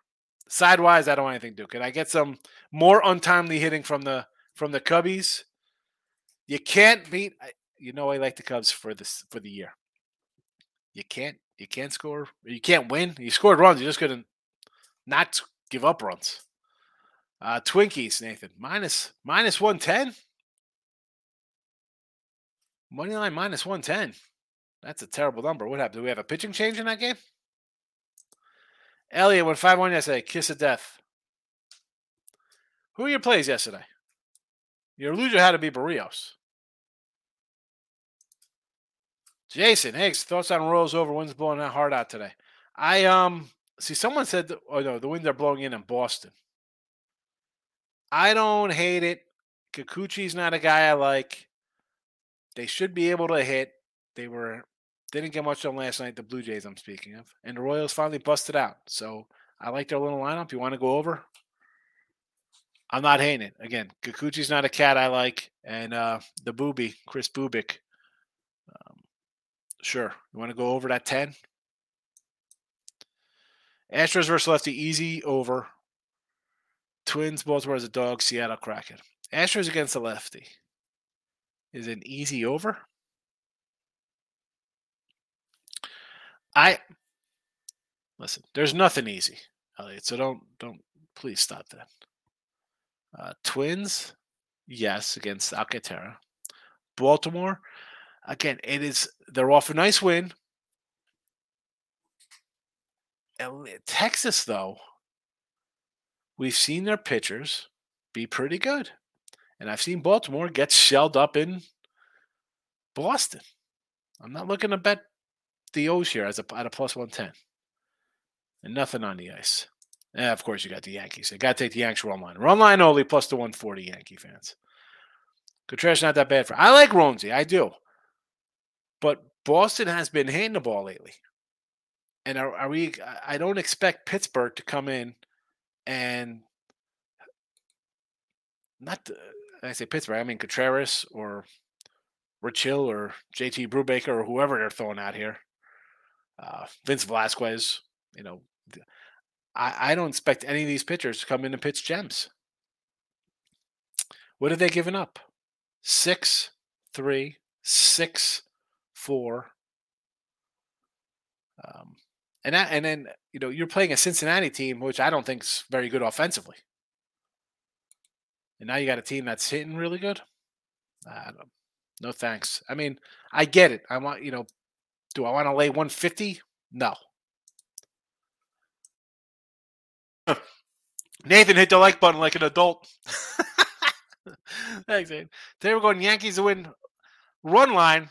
Sidewise, I don't want anything to do. Can I get some more untimely hitting from the from the Cubbies? You can't beat. You know, I like the Cubs for this for the year. You can't. You can't score. You can't win. You scored runs. You're just gonna not give up runs. Uh, Twinkies, Nathan, minus minus one ten. Money line minus one ten. That's a terrible number. What happened? Do we have a pitching change in that game? Elliot went five one yesterday. Kiss of death. Who are your plays yesterday? Your loser had to be Berrios. Jason Higgs, thoughts on Royals over? Wind's blowing that hard out today. I um see someone said, oh no, the winds are blowing in in Boston. I don't hate it. Kikuchi's not a guy I like. They should be able to hit. They were didn't get much done last night. The Blue Jays, I'm speaking of, and the Royals finally busted out. So I like their little lineup. You want to go over? I'm not hating it. Again, Kikuchi's not a cat I like, and uh the booby Kris Bubic. Um, sure, you want to go over that ten? Astros versus lefty, easy over. Twins, Baltimore as a dog, Seattle Kraken. Astros against the lefty is an easy over. I listen. There's nothing easy, Elliot. So don't don't please stop that. Uh, Twins, yes, against Alcantara. Baltimore, again, it is they're off a nice win. Texas, though, we've seen their pitchers be pretty good. And I've seen Baltimore get shelled up in Boston. I'm not looking to bet the O's here as a, at a plus 110. And nothing on the ice. And of course, you got the Yankees. You got to take the Yankees run line. Run line only plus the 140 Yankee fans. Contreras not that bad for. I like Roansy. I do. But Boston has been hitting the ball lately. And are, are we? I don't expect Pittsburgh to come in and not. The, I say Pittsburgh. I mean Contreras or Rich Hill or JT Brubaker or whoever they're throwing out here. Uh, Vince Velasquez. You know, I, I don't expect any of these pitchers to come in and pitch gems. What have they given up? Six, three, six, four. Um, and that, and then you know you're playing a Cincinnati team, which I don't think's very good offensively. And now you got a team that's hitting really good. I don't, no thanks. I mean, I get it. I want you know, do I want to lay 150? No. Nathan hit the like button like an adult. Thanks, Nathan. Today we're going Yankees to win run line.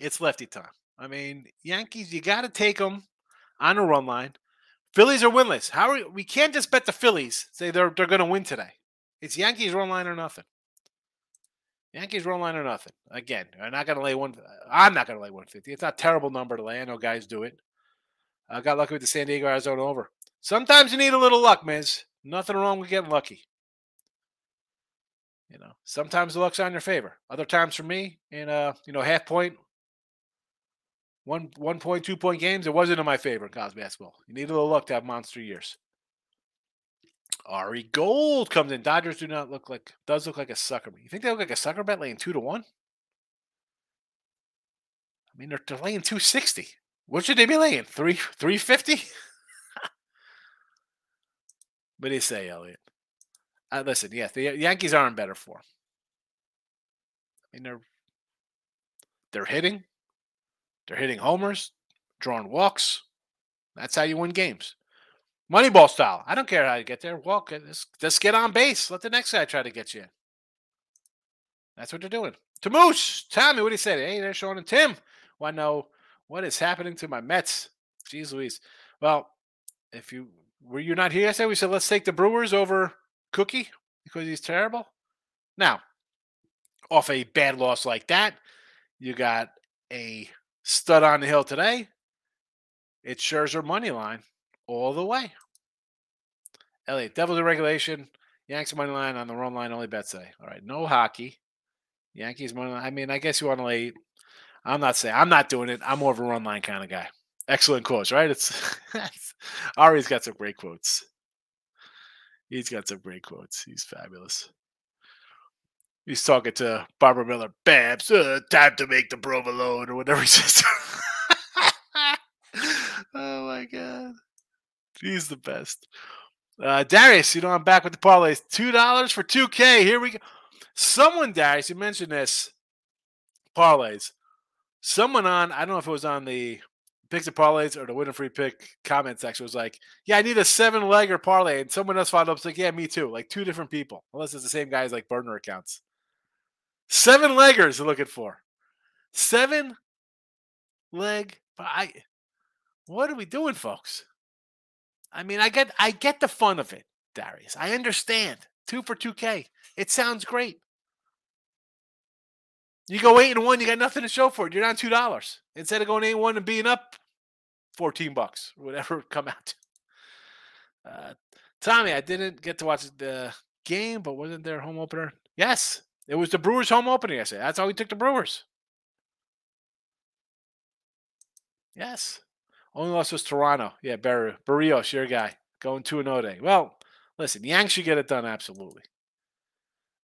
It's lefty time. I mean, Yankees, you got to take them on a run line. Phillies are winless. How are we, we can't just bet the Phillies say they're they're going to win today. It's Yankees run line or nothing. Yankees run line or nothing. Again, I'm not going to lay one. I'm not going to lay 150. It's not a terrible number to lay. I know guys do it. I got lucky with the San Diego Arizona over. Sometimes you need a little luck, Miz. Nothing wrong with getting lucky. You know, sometimes the luck's on your favor. Other times for me, in uh, you know, half point, one one point, two point games, it wasn't in my favor in college basketball. You need a little luck to have monster years. Ari Gold comes in. Dodgers do not look like does look like a sucker. You think they look like a sucker bet laying two to one? I mean, they're, they're laying two sixty. What should they be laying? Three three fifty? what do you say, Elliot? Uh, listen, yes, the Yankees are in better form. I mean, they're they're hitting, they're hitting homers, drawing walks. That's how you win games. Moneyball style. I don't care how you get there. Walk. Just, just get on base. Let the next guy try to get you. That's what they're doing. To Moose, Tommy, what do you say? Hey, they're showing and Tim. Want to know what is happening to my Mets? Jeez Louise. Well, if you were you not here yesterday, we said let's take the Brewers over Cookie because he's terrible. Now, off a bad loss like that, you got a stud on the hill today. It's Scherzer money line all the way. Elliot, Devils in regulation. Yanks money line on the run line only bet today. All right, no hockey. Yankees money line. I mean, I guess you want to lay. I'm not saying I'm not doing it. I'm more of a run line kind of guy. Excellent quotes, right? It's Ari's got some great quotes. He's got some great quotes. He's fabulous. He's talking to Barbara Miller. Babs, uh, time to make the provolone or whatever he says. oh my god, he's the best. Uh, Darius, you know I'm back with the parlays. Two dollars for two K. Here we go. Someone, Darius, you mentioned this parlays. Someone on, I don't know if it was on the picks and parlays or the winner free pick comment section was like, yeah, I need a seven legger parlay. And someone else followed up, was like, yeah, me too. Like two different people, unless it's the same guys like burner accounts. Seven leggers are looking for. Seven leg. But I, what are we doing, folks? I mean, I get, I get the fun of it, Darius. I understand. Two for 2K. It sounds great. You go eight and one, you got nothing to show for it. You're down two dollars instead of going eight and one and being up fourteen bucks, whatever come out. Uh, Tommy, I didn't get to watch the game, but wasn't there a home opener? Yes, it was the Brewers home opening. I said That's how we took the Brewers. Yes, only loss was Toronto. Yeah, Bar- Berrios, your guy, going two and zero day. Well, listen, Yanks should get it done absolutely.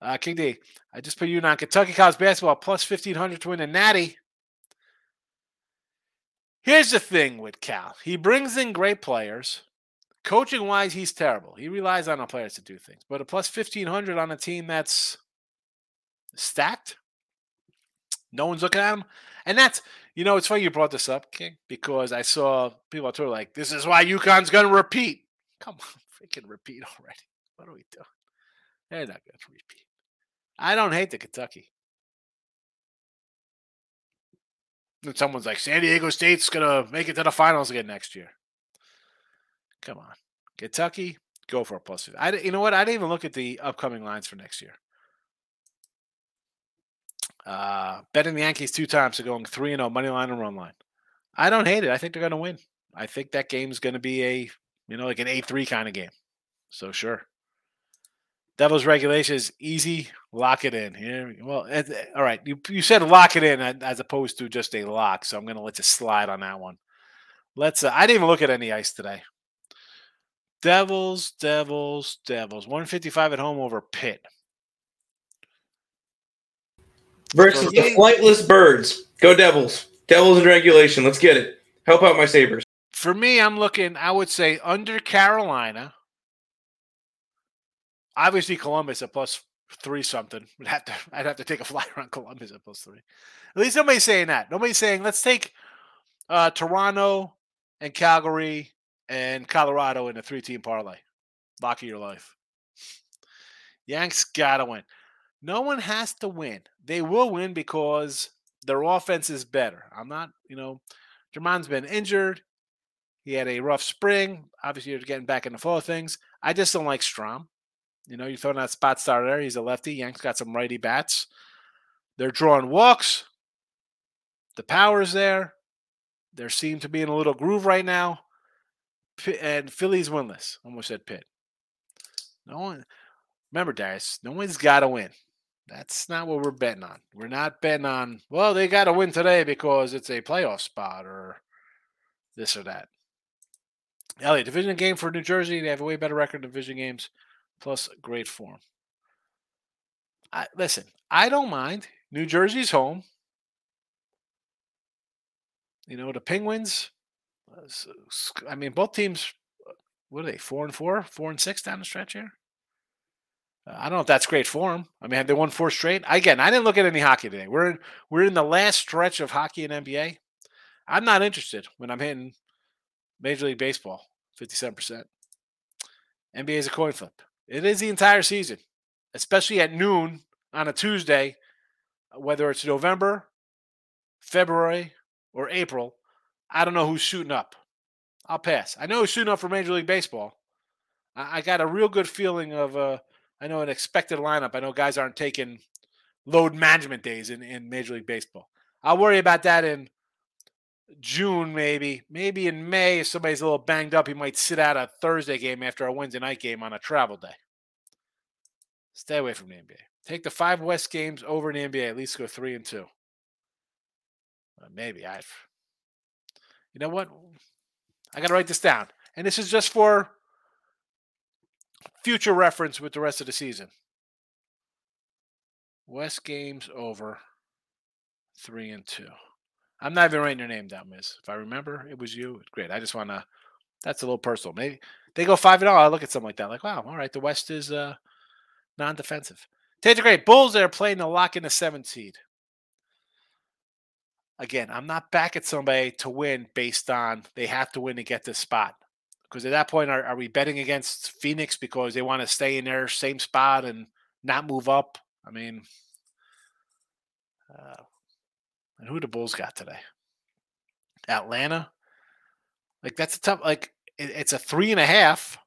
Uh, King D, I just put you on Kentucky College basketball plus 1500 to win a natty. Here's the thing with Cal he brings in great players. Coaching wise, he's terrible. He relies on the players to do things. But a plus 1500 on a team that's stacked, no one's looking at him. And that's, you know, it's funny you brought this up, King, because I saw people on Twitter like, this is why UConn's going to repeat. Come on, freaking repeat already. What are we doing? They're not going to repeat. I don't hate the Kentucky. And someone's like, San Diego State's gonna make it to the finals again next year. Come on, Kentucky, go for a plus. I, you know what? I didn't even look at the upcoming lines for next year. Uh, betting the Yankees two times to going three and zero money line and run line. I don't hate it. I think they're gonna win. I think that game's gonna be a you know like an eight three kind of game. So sure. Devils regulations easy. Lock it in here. Well, all right. You you said lock it in as opposed to just a lock, so I'm going to let you slide on that one. Let's. Uh, I didn't even look at any ice today. Devils, Devils, Devils. 155 at home over Pitt. Versus the flightless birds. Go Devils. Devils in regulation. Let's get it. Help out my Sabres. For me, I'm looking, I would say under Carolina. Obviously, Columbus at plus three something. Would have to I'd have to take a flyer on Columbus at plus three. At least nobody's saying that. Nobody's saying let's take uh, Toronto and Calgary and Colorado in a three team parlay. Lock of your life. Yanks gotta win. No one has to win. They will win because their offense is better. I'm not, you know, Germán's been injured. He had a rough spring. Obviously, you're getting back in the flow of things. I just don't like Strahm. You know, you're throwing that spot starter. He's a lefty. Yanks got some righty bats. They're drawing walks. The power's there. They seem to be in a little groove right now. And Philly's winless. Almost said Pitt. No one. Remember, Darius, no one's got to win. That's not what we're betting on. We're not betting on, well, they got to win today because it's a playoff spot or this or that. Elliot, division game for New Jersey. They have a way better record in division games, plus great form. I, listen, I don't mind. New Jersey's home. You know, the Penguins, uh, I mean, both teams, uh, what are they, four and four, four and six down the stretch here? I don't know if that's great for them. I mean, they won four straight? Again, I didn't look at any hockey today. We're in, we're in the last stretch of hockey and NBA. I'm not interested when I'm hitting Major League Baseball, 57%. NBA is a coin flip. It is the entire season, especially at noon on a Tuesday, whether it's November, February, or April. I don't know who's shooting up. I'll pass. I know who's shooting up for Major League Baseball. I, I got a real good feeling of, uh, I know an expected lineup. I know guys aren't taking load management days in, in Major League Baseball. I'll worry about that in June, maybe. Maybe in May, if somebody's a little banged up, he might sit out a Thursday game after a Wednesday night game on a travel day. Stay away from the NBA. Take the five West games over in the NBA. At least go three and two. Uh, maybe I've. You know what? I got to write this down, and this is just for future reference with the rest of the season. West games over three and two. I'm not even writing your name down, Miss. If I remember, it was you. Great. I just want to. That's a little personal. Maybe they go five and all. I look at something like that, like, wow, all right, the West is uh, non-defensive. Take the great Bulls. They're playing the lock in the seventh seed. Again, I'm not back at somebody to win based on they have to win to get this spot. Because at that point, are, are we betting against Phoenix because they want to stay in their same spot and not move up? I mean, uh, and who the Bulls got today? Atlanta. Like that's a tough. Like it, it's a three and a half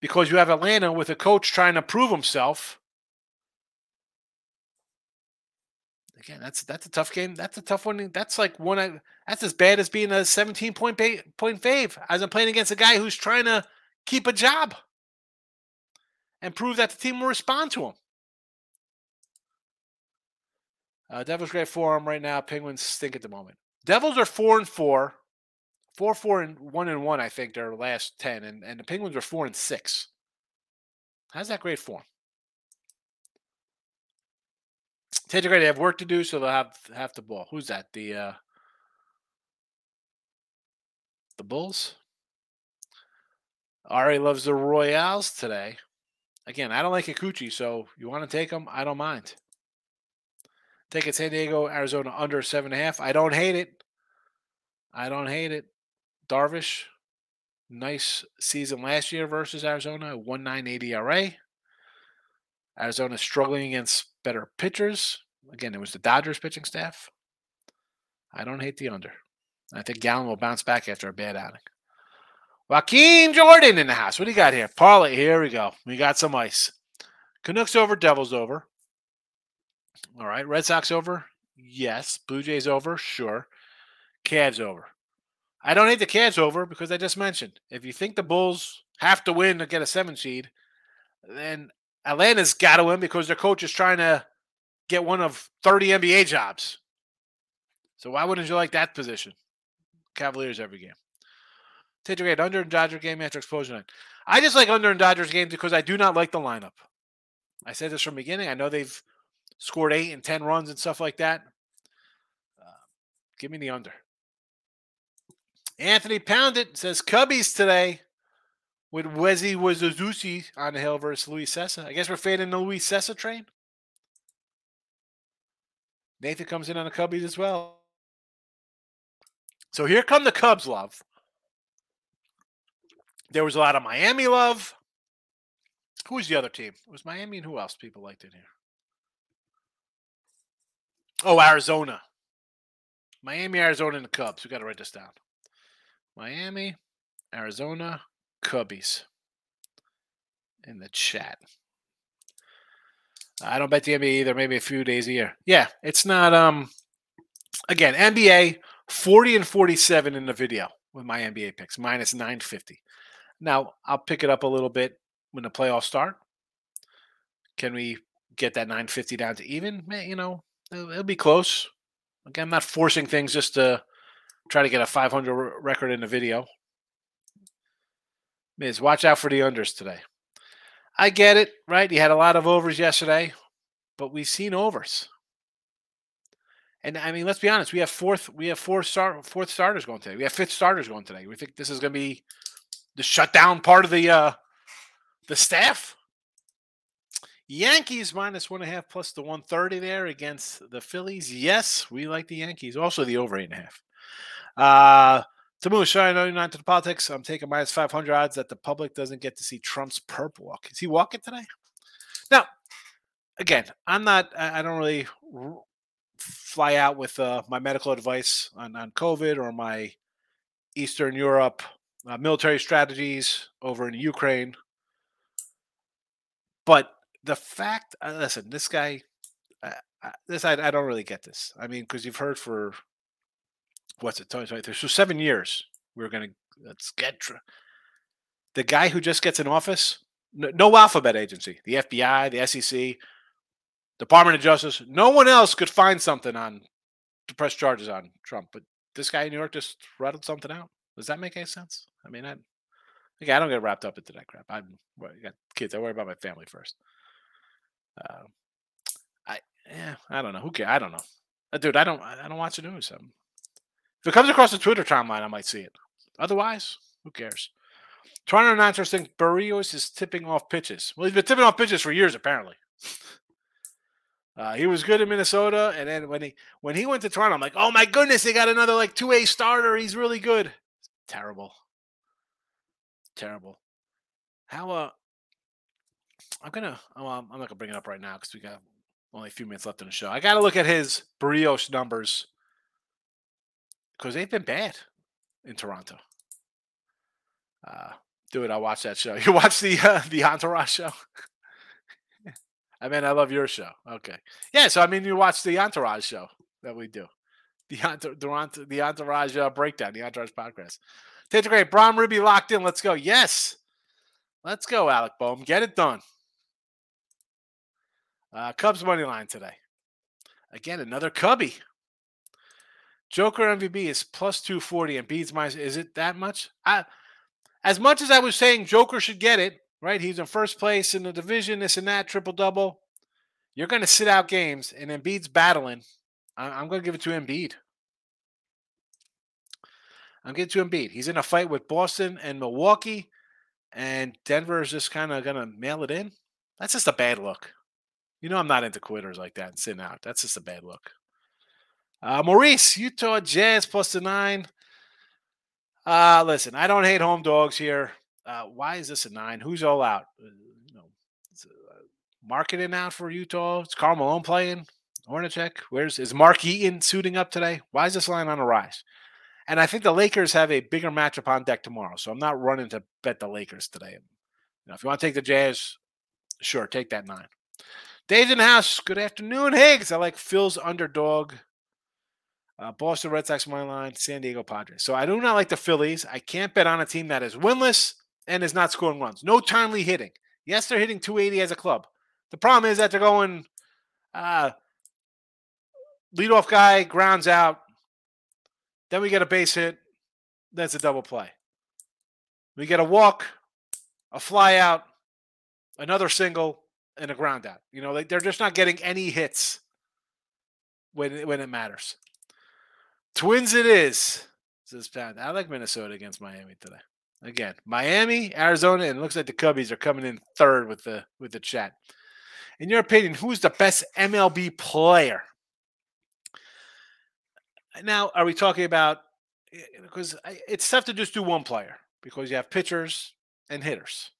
because you have Atlanta with a coach trying to prove himself. Again, that's that's a tough game. That's a tough one. That's like one. That's as bad as being a 17 point ba- point fave as I'm playing against a guy who's trying to keep a job and prove that the team will respond to him. Uh, Devils great form right now. Penguins stink at the moment. Devils are four and four, four four and one and one. I think their last ten, and and the Penguins are four and six. How's that great form? Great. They have work to do, so they'll have have the ball. Who's that? The uh, the Bulls. Ari loves the Royals today. Again, I don't like Kikuchi, so you want to take them? I don't mind. Take it San Diego, Arizona under seven and a half. I don't hate it. I don't hate it. Darvish, nice season last year versus Arizona, 1.980 ERA. Arizona struggling against better pitchers. Again, it was the Dodgers pitching staff. I don't hate the under. I think Gallen will bounce back after a bad outing. Joaquin Jordan in the house. What do you got here? Parlay. Here we go. We got some ice. Canucks over, Devils over. All right. Red Sox over? Yes. Blue Jays over? Sure. Cavs over. I don't hate the Cavs over because I just mentioned if you think the Bulls have to win to get a seven seed, then Atlanta's got to win because their coach is trying to get one of 30 NBA jobs. So why wouldn't you like that position? Cavaliers every game. Tater Grade, under and Dodger game after exposure night. I just like under and Dodgers games because I do not like the lineup. I said this from the beginning. I know they've scored eight and 10 runs and stuff like that. Uh, give me the under. Anthony Poundit says Cubbies today with Wezi Wazuzusi on the hill versus Luis Cessa. I guess we're fading the Luis Cessa train. Nathan comes in on the Cubbies as well. So here come the Cubs love. There was a lot of Miami love. Who was the other team? It was Miami and who else people liked in here? Oh, Arizona. Miami, Arizona, and the Cubs. We got to write this down. Miami, Arizona, Cubbies. In the chat. I don't bet the NBA either. Maybe a few days a year. Yeah, it's not. Um, again, NBA 40 and 47 in the video with my NBA picks, minus 950. Now I'll pick it up a little bit when the playoffs start. Can we get that 950 down to even? You know, it'll, it'll be close. Again, I'm not forcing things just to try to get a 500 record in the video. Miz, watch out for the unders today. I get it, right? You had a lot of overs yesterday, but we've seen overs. And I mean, let's be honest. We have fourth, we have four star, fourth starters going today. We have fifth starters going today. We think this is going to be the shutdown part of the uh the staff. Yankees minus one and a half plus the 130 there against the Phillies. Yes, we like the Yankees. Also the over eight and a half. Uh Tamu showing 99 to the politics. I'm taking minus 500 odds that the public doesn't get to see Trump's perp walk. Is he walking today? Now, again, I'm not, I don't really fly out with uh, my medical advice on, on COVID or my Eastern Europe uh, military strategies over in Ukraine. But the fact, uh, listen, this guy, uh, this I, I don't really get this. I mean, because you've heard for what's it, 2023. So seven years, we are going to let's get the guy who just gets in office. No, no alphabet agency, the FBI, the SEC, Department of Justice. No one else could find something on to press charges on Trump, but this guy in New York just rattled something out. Does that make any sense? I mean, I, okay, I don't get wrapped up into that crap. I'm I got kids. I worry about my family first. Uh, I yeah, I don't know. Who cares? I don't know, uh, dude. I don't. I don't watch the news. I'm, if it comes across the Twitter timeline, I might see it. Otherwise, who cares? Toronto announcers think Berrios is tipping off pitches. Well, he's been tipping off pitches for years, apparently. Uh, he was good in Minnesota, and then when he when he went to Toronto, I'm like, oh my goodness, they got another like two A starter. He's really good. Terrible, terrible. How uh, I'm gonna. Oh, I'm not gonna bring it up right now because we got only a few minutes left in the show. I got to look at his Berrios numbers because they've been bad in Toronto. Uh, it. I'll watch that show. You watch the uh, the Entourage show. I mean, I love your show. Okay, yeah. So I mean, you watch the Entourage show that we do, the the, the Entourage uh, breakdown, the Entourage podcast. Take great. Bohm ribby locked in. Let's go. Yes, let's go, Alec Bohm. Get it done. Uh, Cubs money line today. Again, another Cubby. Joker MVP is plus 240 and beats my. Is it that much? I, as much as I was saying Joker should get it, right? He's in first place in the division, this and that, triple double. You're going to sit out games, and Embiid's battling. I, am going to give it to Embiid. I'm getting to Embiid. He's in a fight with Boston and Milwaukee, and Denver is just kind of going to mail it in. That's just a bad look. You know, I'm not into quitters like that and sitting out. That's just a bad look. Uh, Maurice, Utah Jazz plus the nine. Uh, listen, I don't hate home dogs here. Uh, why is this a nine? Who's all out? Uh, you know, uh, Markkanen out for Utah. It's Karl Malone playing. Hornacek. Where's is Mark Eaton suiting up today? Why is this line on a rise? And I think the Lakers have a bigger matchup on deck tomorrow. So I'm not running to bet the Lakers today. Know, if you want to take the Jazz, sure, take that nine. Dave's in the house. Good afternoon, Higgs. I like Phil's underdog. Uh, Boston Red Sox money line, San Diego Padres. So I do not like the Phillies. I can't bet on a team that is winless and is not scoring runs. No timely hitting. Yes, they're hitting 280 as a club. The problem is that they're going uh, leadoff guy grounds out. Then we get a base hit. That's a double play. We get a walk, a fly out, another single, and a ground out. You know, they're just not getting any hits when when it matters. Twins, it is. Says Pat. I like Minnesota against Miami today. Again, Miami, Arizona, and looks like the Cubbies are coming in third with the with the chat. In your opinion, who's the best MLB player? Now, are we talking about eh, because it's tough to just do one player because you have pitchers and hitters.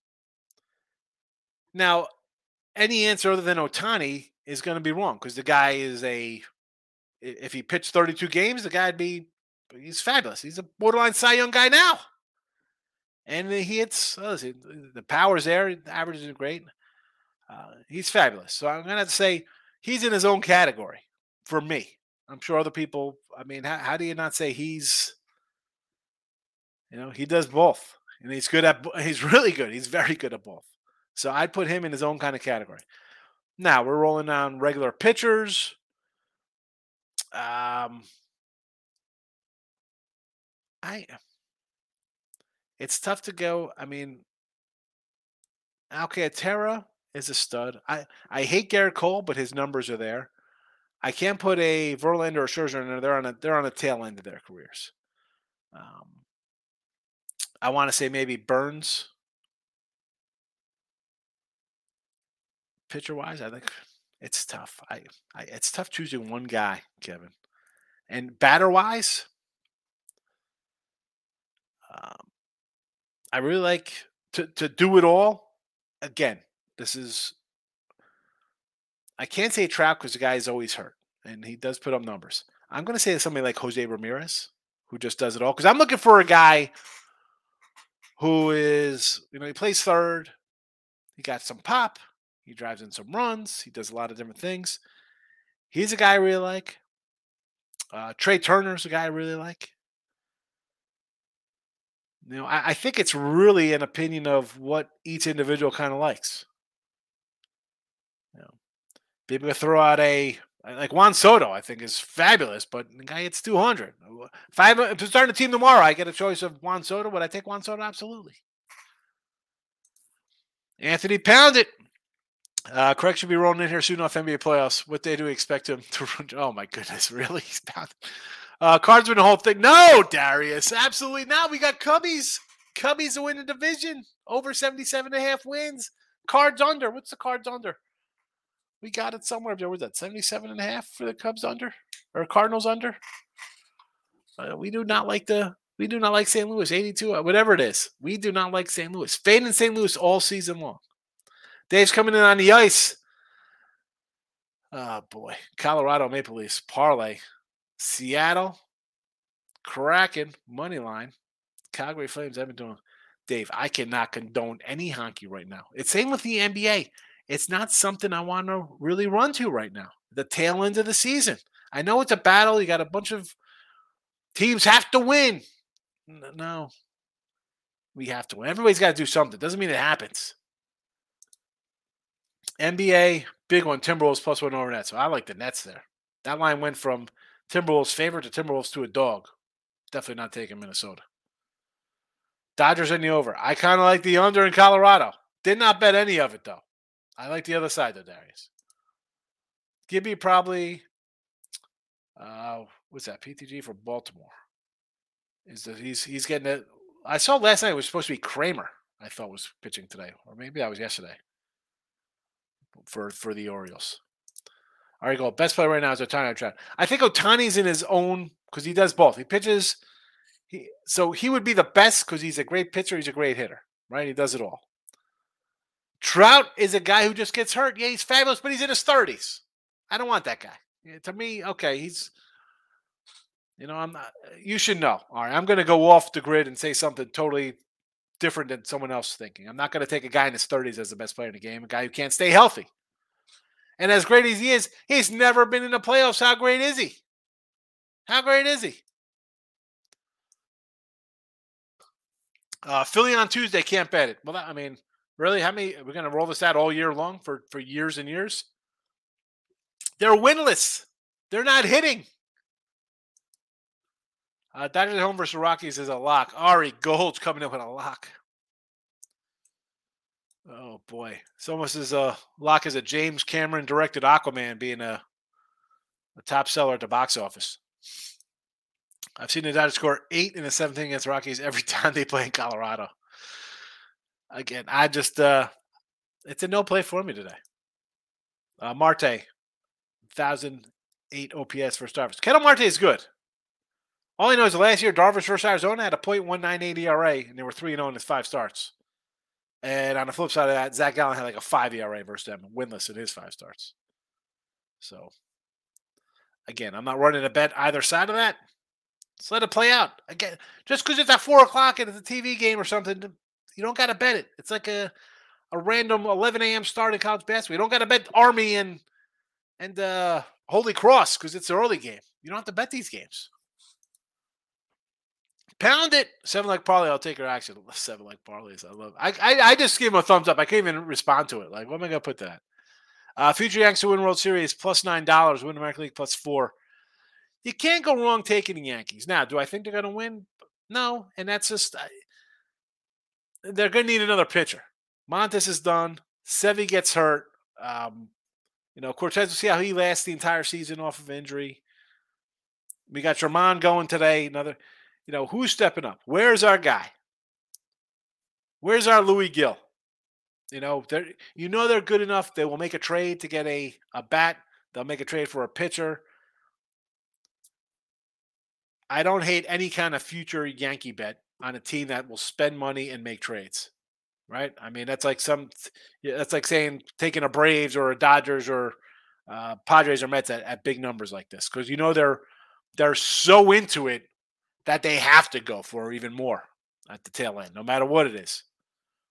Now, any answer other than Ohtani is going to be wrong because the guy is a. If he pitched 32 games, the guy'd be. He's fabulous. He's a borderline Cy Young guy now. And he hits. oh, the power's there. The averages are great. Uh, he's fabulous. So I'm to say he's in his own category for me. I'm sure other people. I mean, how, how do you not say he's? You know, he does both, and he's good at. He's really good. He's very good at both. So I'd put him in his own kind of category. Now we're rolling down regular pitchers. Um, I. It's tough to go. I mean, Alcantara is a stud. I I hate Gerrit Cole, but his numbers are there. I can't put a Verlander or Scherzer in there. They're on a they're on a tail end of their careers. Um, I want to say maybe Burnes. Pitcher wise, I think it's tough. I, I it's tough choosing one guy, Kevin. And batter wise, um, I really like to to do it all. Again, this is I can't say Trout because the guy is always hurt and he does put up numbers. I'm going to say somebody like Jose Ramirez, who just does it all. Because I'm looking for a guy who is, you know, he plays third. He got some pop. He drives in some runs. He does a lot of different things. He's a guy I really like. Uh, Trea Turner's a guy I really like. You know, I, I think it's really an opinion of what each individual kind of likes. You know, maybe throw out a like Juan Soto. I think is fabulous, but the guy hits two hundred. If I have a, if I'm starting a team tomorrow, I get a choice of Juan Soto. Would I take Juan Soto? Absolutely. Anthony Poundit. Uh, Craig should be rolling in here soon off NBA playoffs. What day do we expect him to run? Oh my goodness, really? He's pounded. Uh, Cards win the whole thing. No, Darius, absolutely not. We got Cubbies. Cubbies to win the division. Over 77 and a half wins. Cards under. What's the cards under? We got it somewhere. There was that 77 and a half for the Cubs under or Cardinals under. Uh, we do not like the we do not like St. Louis 82 uh, whatever it is. We do not like St. Louis. Fade in St. Louis all season long. Dave's coming in on the ice. Oh boy, Colorado Maple Leafs parlay, Seattle, Kraken money line, Calgary Flames. I've been doing. Dave, I cannot condone any honky right now. It's same with the NBA. It's not something I want to really run to right now. The tail end of the season. I know it's a battle. You got a bunch of teams have to win. No, we have to win. Everybody's got to do something. Doesn't mean it happens. NBA, big one. Timberwolves plus one over Nets. So I like the Nets there. That line went from Timberwolves favorite to Timberwolves to a dog. Definitely not taking Minnesota. Dodgers in the over. I kind of like the under in Colorado. Did not bet any of it though. I like the other side though, Darius. Gibby probably. Uh, what's that? PTG for Baltimore. Is that he's he's getting it? I saw last night it was supposed to be Kremer. I thought was pitching today, or maybe that was yesterday for for the Orioles. All right, go. Best player right now is Ohtani. Trout. I think Ohtani's in his own because he does both. He pitches. He so he would be the best because he's a great pitcher. He's a great hitter. Right? He does it all. Trout is a guy who just gets hurt. Yeah, he's fabulous, but he's in his thirties. I don't want that guy. Yeah, to me, okay, he's. You know, I'm not. You should know. All right, I'm going to go off the grid and say something totally different than someone else thinking. I'm not going to take a guy in his 30s as the best player in the game, a guy who can't stay healthy. And as great as he is, he's never been in the playoffs. How great is he? How great is he? Uh, Philly on Tuesday can't bet it. Well, I mean, really, how many? We're going to roll this out all year long for for years and years. They're winless. They're not hitting. Uh, Dodgers at home versus Rockies is a lock. Ari Gold's coming in with a lock. Oh boy, it's almost as a lock as a James Cameron directed Aquaman being a a top seller at the box office. I've seen the Dodgers score eight in the seventh inning against Rockies every time they play in Colorado. Again, I just uh it's a no play for me today. Uh, Marte, thousand eight OPS for Darvish. Ketel Marte is good. All I know is last year Darvish versus Arizona had a .198 ERA and they were three zero in his five starts. And on the flip side of that, Zach Gallen had like a five ERA versus them, winless in his five starts. So, again, I'm not running a bet either side of that. Let's let it play out. Again, just because it's at four o'clock and it's a TV game or something, you don't got to bet it. It's like a a random 11 a.m. start in college basketball. You don't got to bet Army and and uh, Holy Cross because it's an early game. You don't have to bet these games. Pound it. Seven like parlay. I'll take her action. Seven like parlays. I love. I, I I just give him a thumbs up. I can't even respond to it. Like, what am I gonna put that? Uh, future Yankees to win World Series plus nine dollars. Win American League plus four. You can't go wrong taking the Yankees. Now, do I think they're gonna win? No, and that's just I, they're gonna need another pitcher. Montas is done. Sevy gets hurt. Um, you know, Cortes, we'll see how he lasts the entire season off of injury. We got German going today. Another, you know, who's stepping up? Where's our guy? Where's our Luis Gil? You know, they're you know they're good enough. They will make a trade to get a, a bat. They'll make a trade for a pitcher. I don't hate any kind of future Yankee bet on a team that will spend money and make trades right? I mean, that's like some, that's like saying taking a Braves or a Dodgers or uh, Padres or Mets at, at big numbers like this because you know they're they're so into it that they have to go for even more at the tail end, no matter what it is.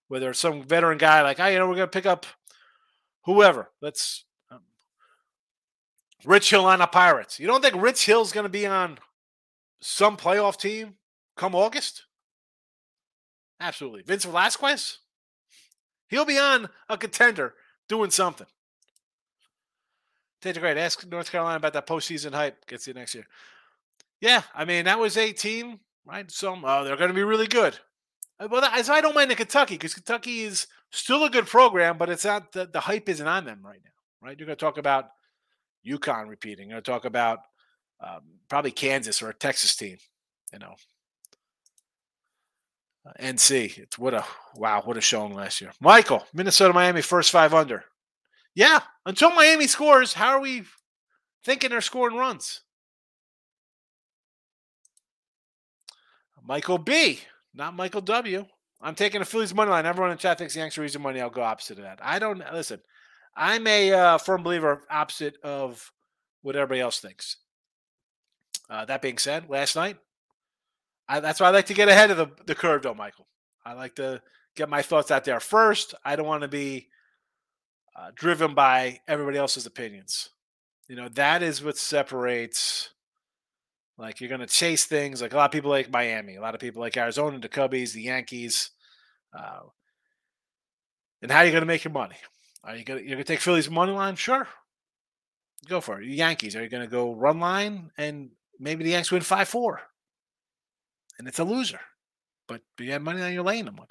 Whether it's some veteran guy like, hey, you know, we're gonna pick up whoever. Let's um, Rich Hill on the Pirates. You don't think Rich Hill's gonna be on some playoff team come August? Absolutely. Vince Velasquez? He'll be on a contender doing something. Take great. Ask North Carolina about that postseason hype. Gets you next year. Yeah, I mean that was a team, right? So oh, they're going to be really good. Uh, well, that, so I don't mind the Kentucky because Kentucky is still a good program, but it's not the, the hype isn't on them right now, right? You're going to talk about UConn repeating. You're going to talk about um, probably Kansas or a Texas team. You know, uh, NC. It's what a wow, what a showing last year. Michael, Minnesota, Miami, first five under. Yeah, until Miami scores, how are we thinking they're scoring runs? Michael B, not Michael W. I'm taking a Phillies money line. Everyone in chat thinks the Yankees are losing money. I'll go opposite of that. I don't listen. I'm a uh, firm believer opposite of what everybody else thinks. Uh, that being said, last night I, that's why I like to get ahead of the, the curve, though, Michael. I like to get my thoughts out there first. I don't want to be uh, driven by everybody else's opinions. You know, that is what separates. Like you're going to chase things. Like a lot of people like Miami, a lot of people like Arizona, the Cubbies, the Yankees. Uh, and how are you going to make your money? Are you going to you're going to take Phillies money line? Sure, go for it. Yankees, are you going to go run line and maybe the Yankees win five four? and it's a loser. But you have money on your laying the money.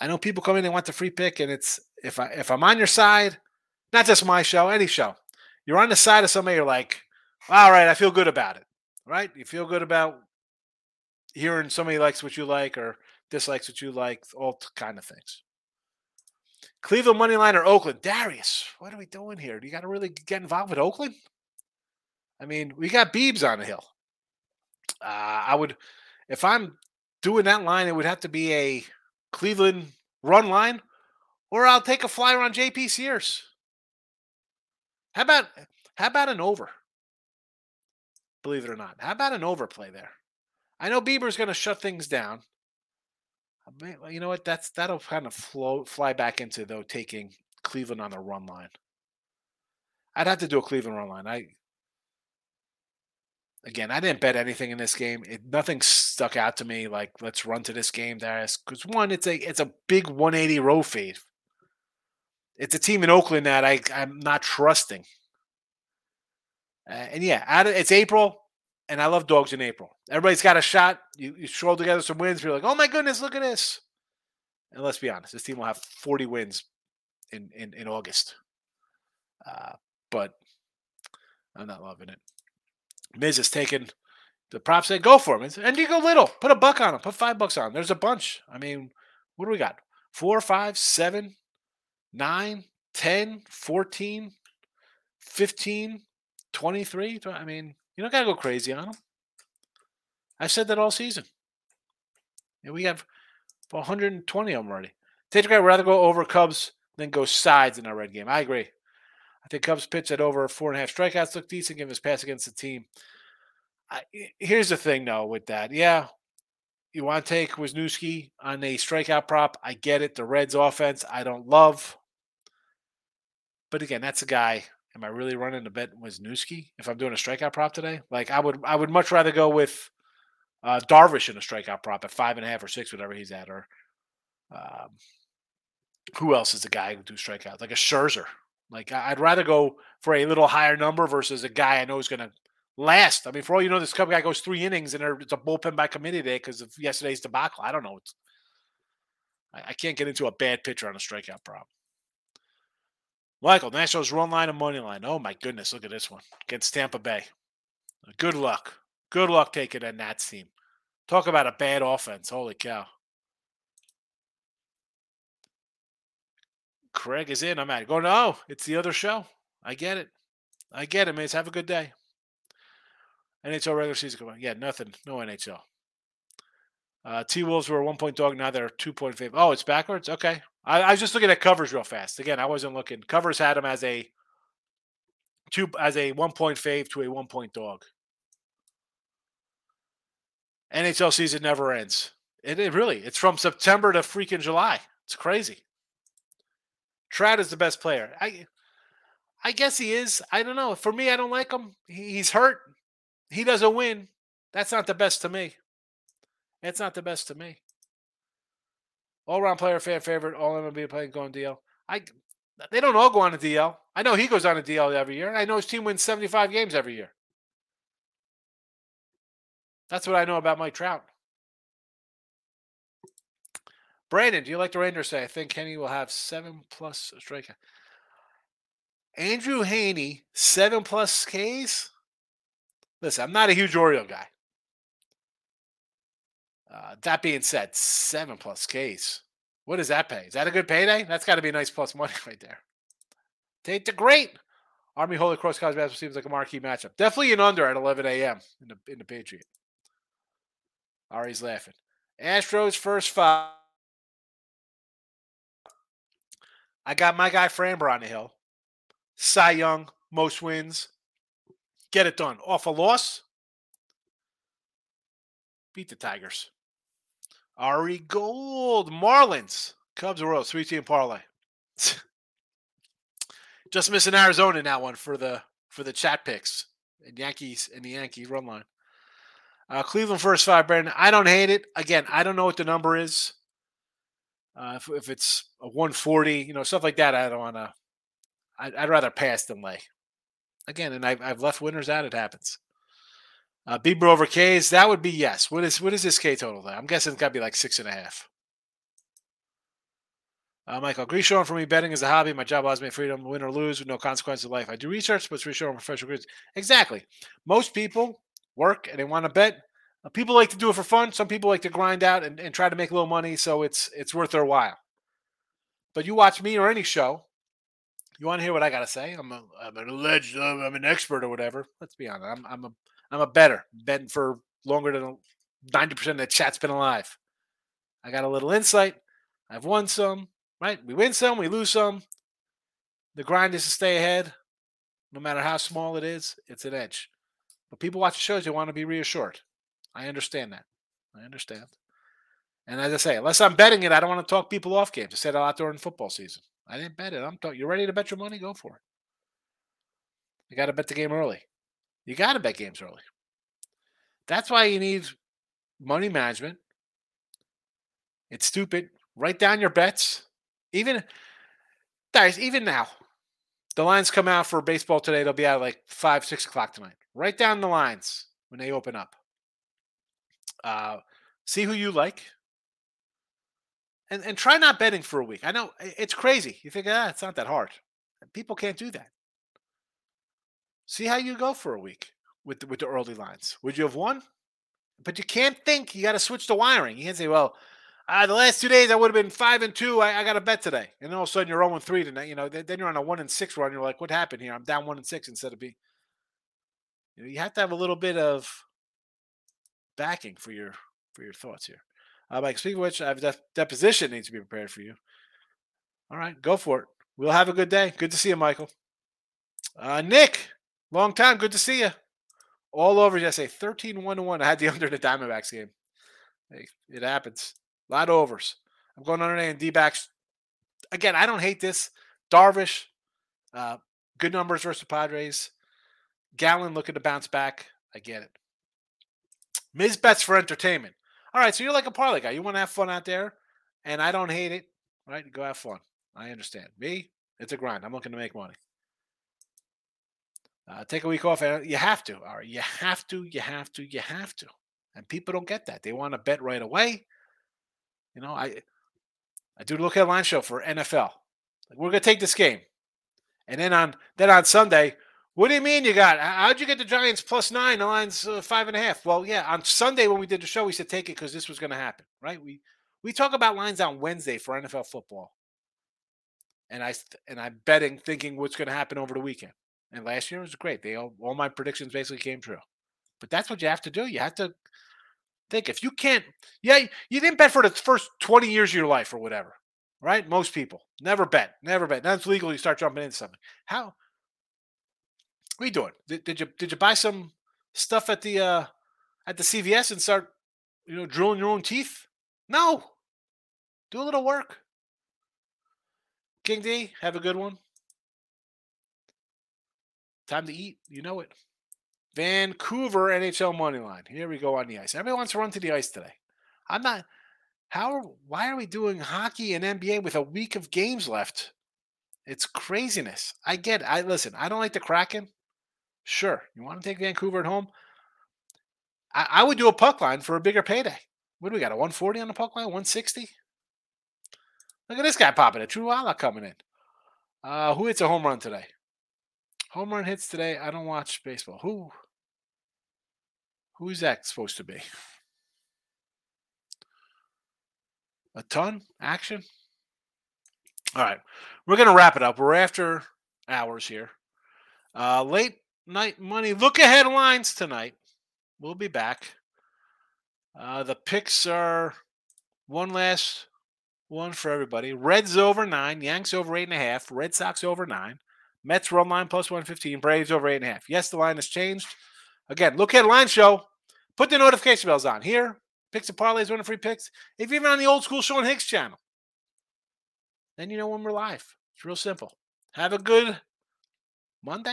I know people come in and want the free pick, and it's if I if I'm on your side, not just my show, any show, you're on the side of somebody, you're like, all right, I feel good about it. Right? You feel good about hearing somebody likes what you like or dislikes what you like, all kind of things. Cleveland money line or Oakland? Darius, what are we doing here? Do you got to really get involved with Oakland? I mean, we got Beebs on the hill. Uh, I would, if I'm doing that line, it would have to be a Cleveland run line, or I'll take a flyer on JP Sears. How about how about an over? Believe it or not, how about an overplay there? I know Bieber's going to shut things down. Uh, you know what? That's that'll kind of flow fly back into though taking Cleveland on the run line. I'd have to do a Cleveland run line. I again, I didn't bet anything in this game. It, nothing stuck out to me like let's run to this game, Darius. Because one, it's a it's a big 180 row fade. It's a team in Oakland that I I'm not trusting. Uh, and yeah, it's April, and I love dogs in April. Everybody's got a shot. You you throw together some wins. You're like, oh my goodness, look at this. And let's be honest, this team will have 40 wins in in, in August. Uh, but I'm not loving it. Miz is taking the props said go for him. And you go little. Put a buck on him. Put five bucks on him. There's a bunch. I mean, what do we got? Four, five, seven, nine, 10, 14, 15, 23. I mean, you don't got to go crazy on them. I said that all season. And we have 120 of them already. Take I'd rather go over Cubs than go sides in our red game. I agree. I think Cubs pitch at over four and a half strikeouts look decent given his pass against the team. I, here's the thing, though, with that. Yeah, you want to take Wesneski on a strikeout prop. I get it. The Reds offense, I don't love. But again, that's a guy. Am I really running to bet Wesneski if I'm doing a strikeout prop today? Like I would, I would much rather go with uh, Darvish in a strikeout prop at five and a half or six, whatever he's at, or um, who else is the guy who do strikeouts? Like a Scherzer. Like I'd rather go for a little higher number versus a guy I know is going to last. I mean, for all you know, this Cub guy goes three innings and it's a bullpen by committee day because of yesterday's debacle. I don't know. It's, I can't get into a bad pitcher on a strikeout prop. Michael, Nationals run line and money line. Oh my goodness, look at this one against Tampa Bay. Good luck. Good luck taking a Nats team. Talk about a bad offense. Holy cow. Craig is in. I'm at it. Go, no, it's the other show. I get it. I get it, man. Have a good day. NHL regular season come. Yeah, nothing. No NHL. Uh, T Wolves were a one point dog. Now they're two point favorite. Oh, it's backwards. Okay. I, I, was just looking at covers real fast. Again, I wasn't looking. Covers had him as a two as a one point fave to a one point dog. NHL season never ends. It, it really. It's from September to freaking July. It's crazy. Trout is the best player. I I guess he is. I don't know. For me, I don't like him. He's hurt. He doesn't win. That's not the best to me. It's not the best to me. All round player, fan favorite, all MLB playing going DL. I they don't all go on a DL. I know he goes on a DL every year. I know his team wins 75 games every year. That's what I know about Mike Trout. Brandon, do you like the Rangers say? I think Kenny will have seven plus strikeout. Andrew Heaney, seven plus Ks. Listen, I'm not a huge Oriole guy. Uh, that being said, seven plus Ks. What does that pay? Is that a good payday? That's got to be a nice plus money right there. Take the great Army Holy Cross College basketball seems like a marquee matchup. Definitely an under at 11 a.m. in the in the Patriot. Ari's laughing. Astros first five. I got my guy Framber on the hill. Cy Young, most wins. Get it done. Off a loss. Beat the Tigers. Ari Gold, Marlins, Cubs, Royals, three team parlay. Just missing Arizona in that one for the for the chat picks and Yankees and the Yankees run line. Uh, Cleveland first five, Brandon. I don't hate it. Again, I don't know what the number is. Uh, if, if it's a 140, you know, stuff like that, I don't want to. I'd, I'd, rather pass than lay. Again, and I've, I've left winners out. It happens. Uh, Bieber over K's, that would be yes. What is what is this K total? There? I'm guessing it's got to be like six and a half. Uh, Michael, Grishon for me, betting is a hobby. My job allows me freedom, win or lose, with no consequence of life. I do research, but it's research on professional grades. Exactly. Most people work and they want to bet. Uh, people like to do it for fun. Some people like to grind out and, and try to make a little money, so it's it's worth their while. But you watch me or any show, you want to hear what I got to say? I'm, a, I'm an alleged, I'm an expert or whatever. Let's be honest. I'm, I'm a I'm a better betting for longer than 90% of the chat's been alive. I got a little insight. I've won some, right? We win some, we lose some. The grind is to stay ahead. No matter how small it is, it's an edge. But people watch the shows, they want to be reassured. I understand that. I understand. And as I say, unless I'm betting it, I don't want to talk people off games. I said a lot during football season. I didn't bet it. I'm talking. You're ready to bet your money? Go for it. You got to bet the game early. You got to bet games early. That's why you need money management. It's stupid. Write down your bets. Even guys, even now, the lines come out for baseball today. They'll be out like five, six o'clock tonight. Write down the lines when they open up. Uh, see who you like. and and try not betting for a week. I know it's crazy. You think ah, it's not that hard. People can't do that. See how you go for a week with the, with the early lines. Would you have won? But you can't think. You got to switch the wiring. You can't say, well, uh, the last two days I would have been five and two. I, I got a bet today, and all of a sudden you're zero and three tonight. You know, then, then you're on a one and six run. You're like, what happened here? I'm down one and six instead of being. You, know, you have to have a little bit of backing for your for your thoughts here. Uh, Mike, speaking of which, I have dep- deposition needs to be prepared for you. All right, go for it. We'll have a good day. Good to see you, Michael. Uh, Nick, long time. Good to see you. All over yesterday, 13 1 1. I had the under in the Diamondbacks game. Hey, it happens. A lot of overs. I'm going under and D backs. Again, I don't hate this. Darvish, uh, good numbers versus the Padres. Gallen looking to bounce back. I get it. Miz bets for entertainment. All right, so you're like a parlay guy. You want to have fun out there, and I don't hate it. Right? Go have fun. I understand. Me, it's a grind. I'm looking to make money. Uh, take a week off. and You have to. All right, you have to. You have to. You have to. And people don't get that. They want to bet right away. You know, I I do look at line show for NFL. Like, we're gonna take this game, and then on then on Sunday, what do you mean you got? How'd you get the Giants plus nine? The line's uh, five and a half. Well, yeah, on Sunday when we did the show, we said take it because this was to happen, right? We we talk about lines on Wednesday for NFL football, and I and I'm betting, thinking what's to happen over the weekend. And last year was great. They all, all my predictions basically came true. But that's what you have to do. You have to think if you can't. Yeah, you didn't bet for the first twenty years of your life or whatever, right? Most people never bet, never bet. Now it's legal. You start jumping into something. How? What are you doing? Did, did you did you buy some stuff at the uh at the CVS and start you know drilling your own teeth? No. Do a little work. King D, have a good one. Time to eat. You know it. Vancouver NHL money line. Here we go on the ice. Everybody wants to run to the ice today. I'm not. How? Why are we doing hockey and NBA with a week of games left? It's craziness. I get. I listen. I don't like the Kraken. Sure, you want to take Vancouver at home. I, I would do a puck line for a bigger payday. What do we got? A 140 on the puck line? 160? Look at this guy popping it. Truala coming in. Uh, who hits a home run today? Home run hits today. I don't watch baseball. Who? Who's that supposed to be? A ton action. All right, we're gonna wrap it up. We're after hours here. Uh, late night money. Look ahead lines tonight. We'll be back. Uh, the picks are one last one for everybody. Reds over nine, Yanks over eight and a half, Red Sox over nine, Mets run line plus 115, Braves over eight and a half. Yes, the line has changed. Again, look at line show. Put the notification bells on here. Picks and parlays, winning free picks. If you're even on the old school Sean Higgs channel, then you know when we're live. It's real simple. Have a good Monday.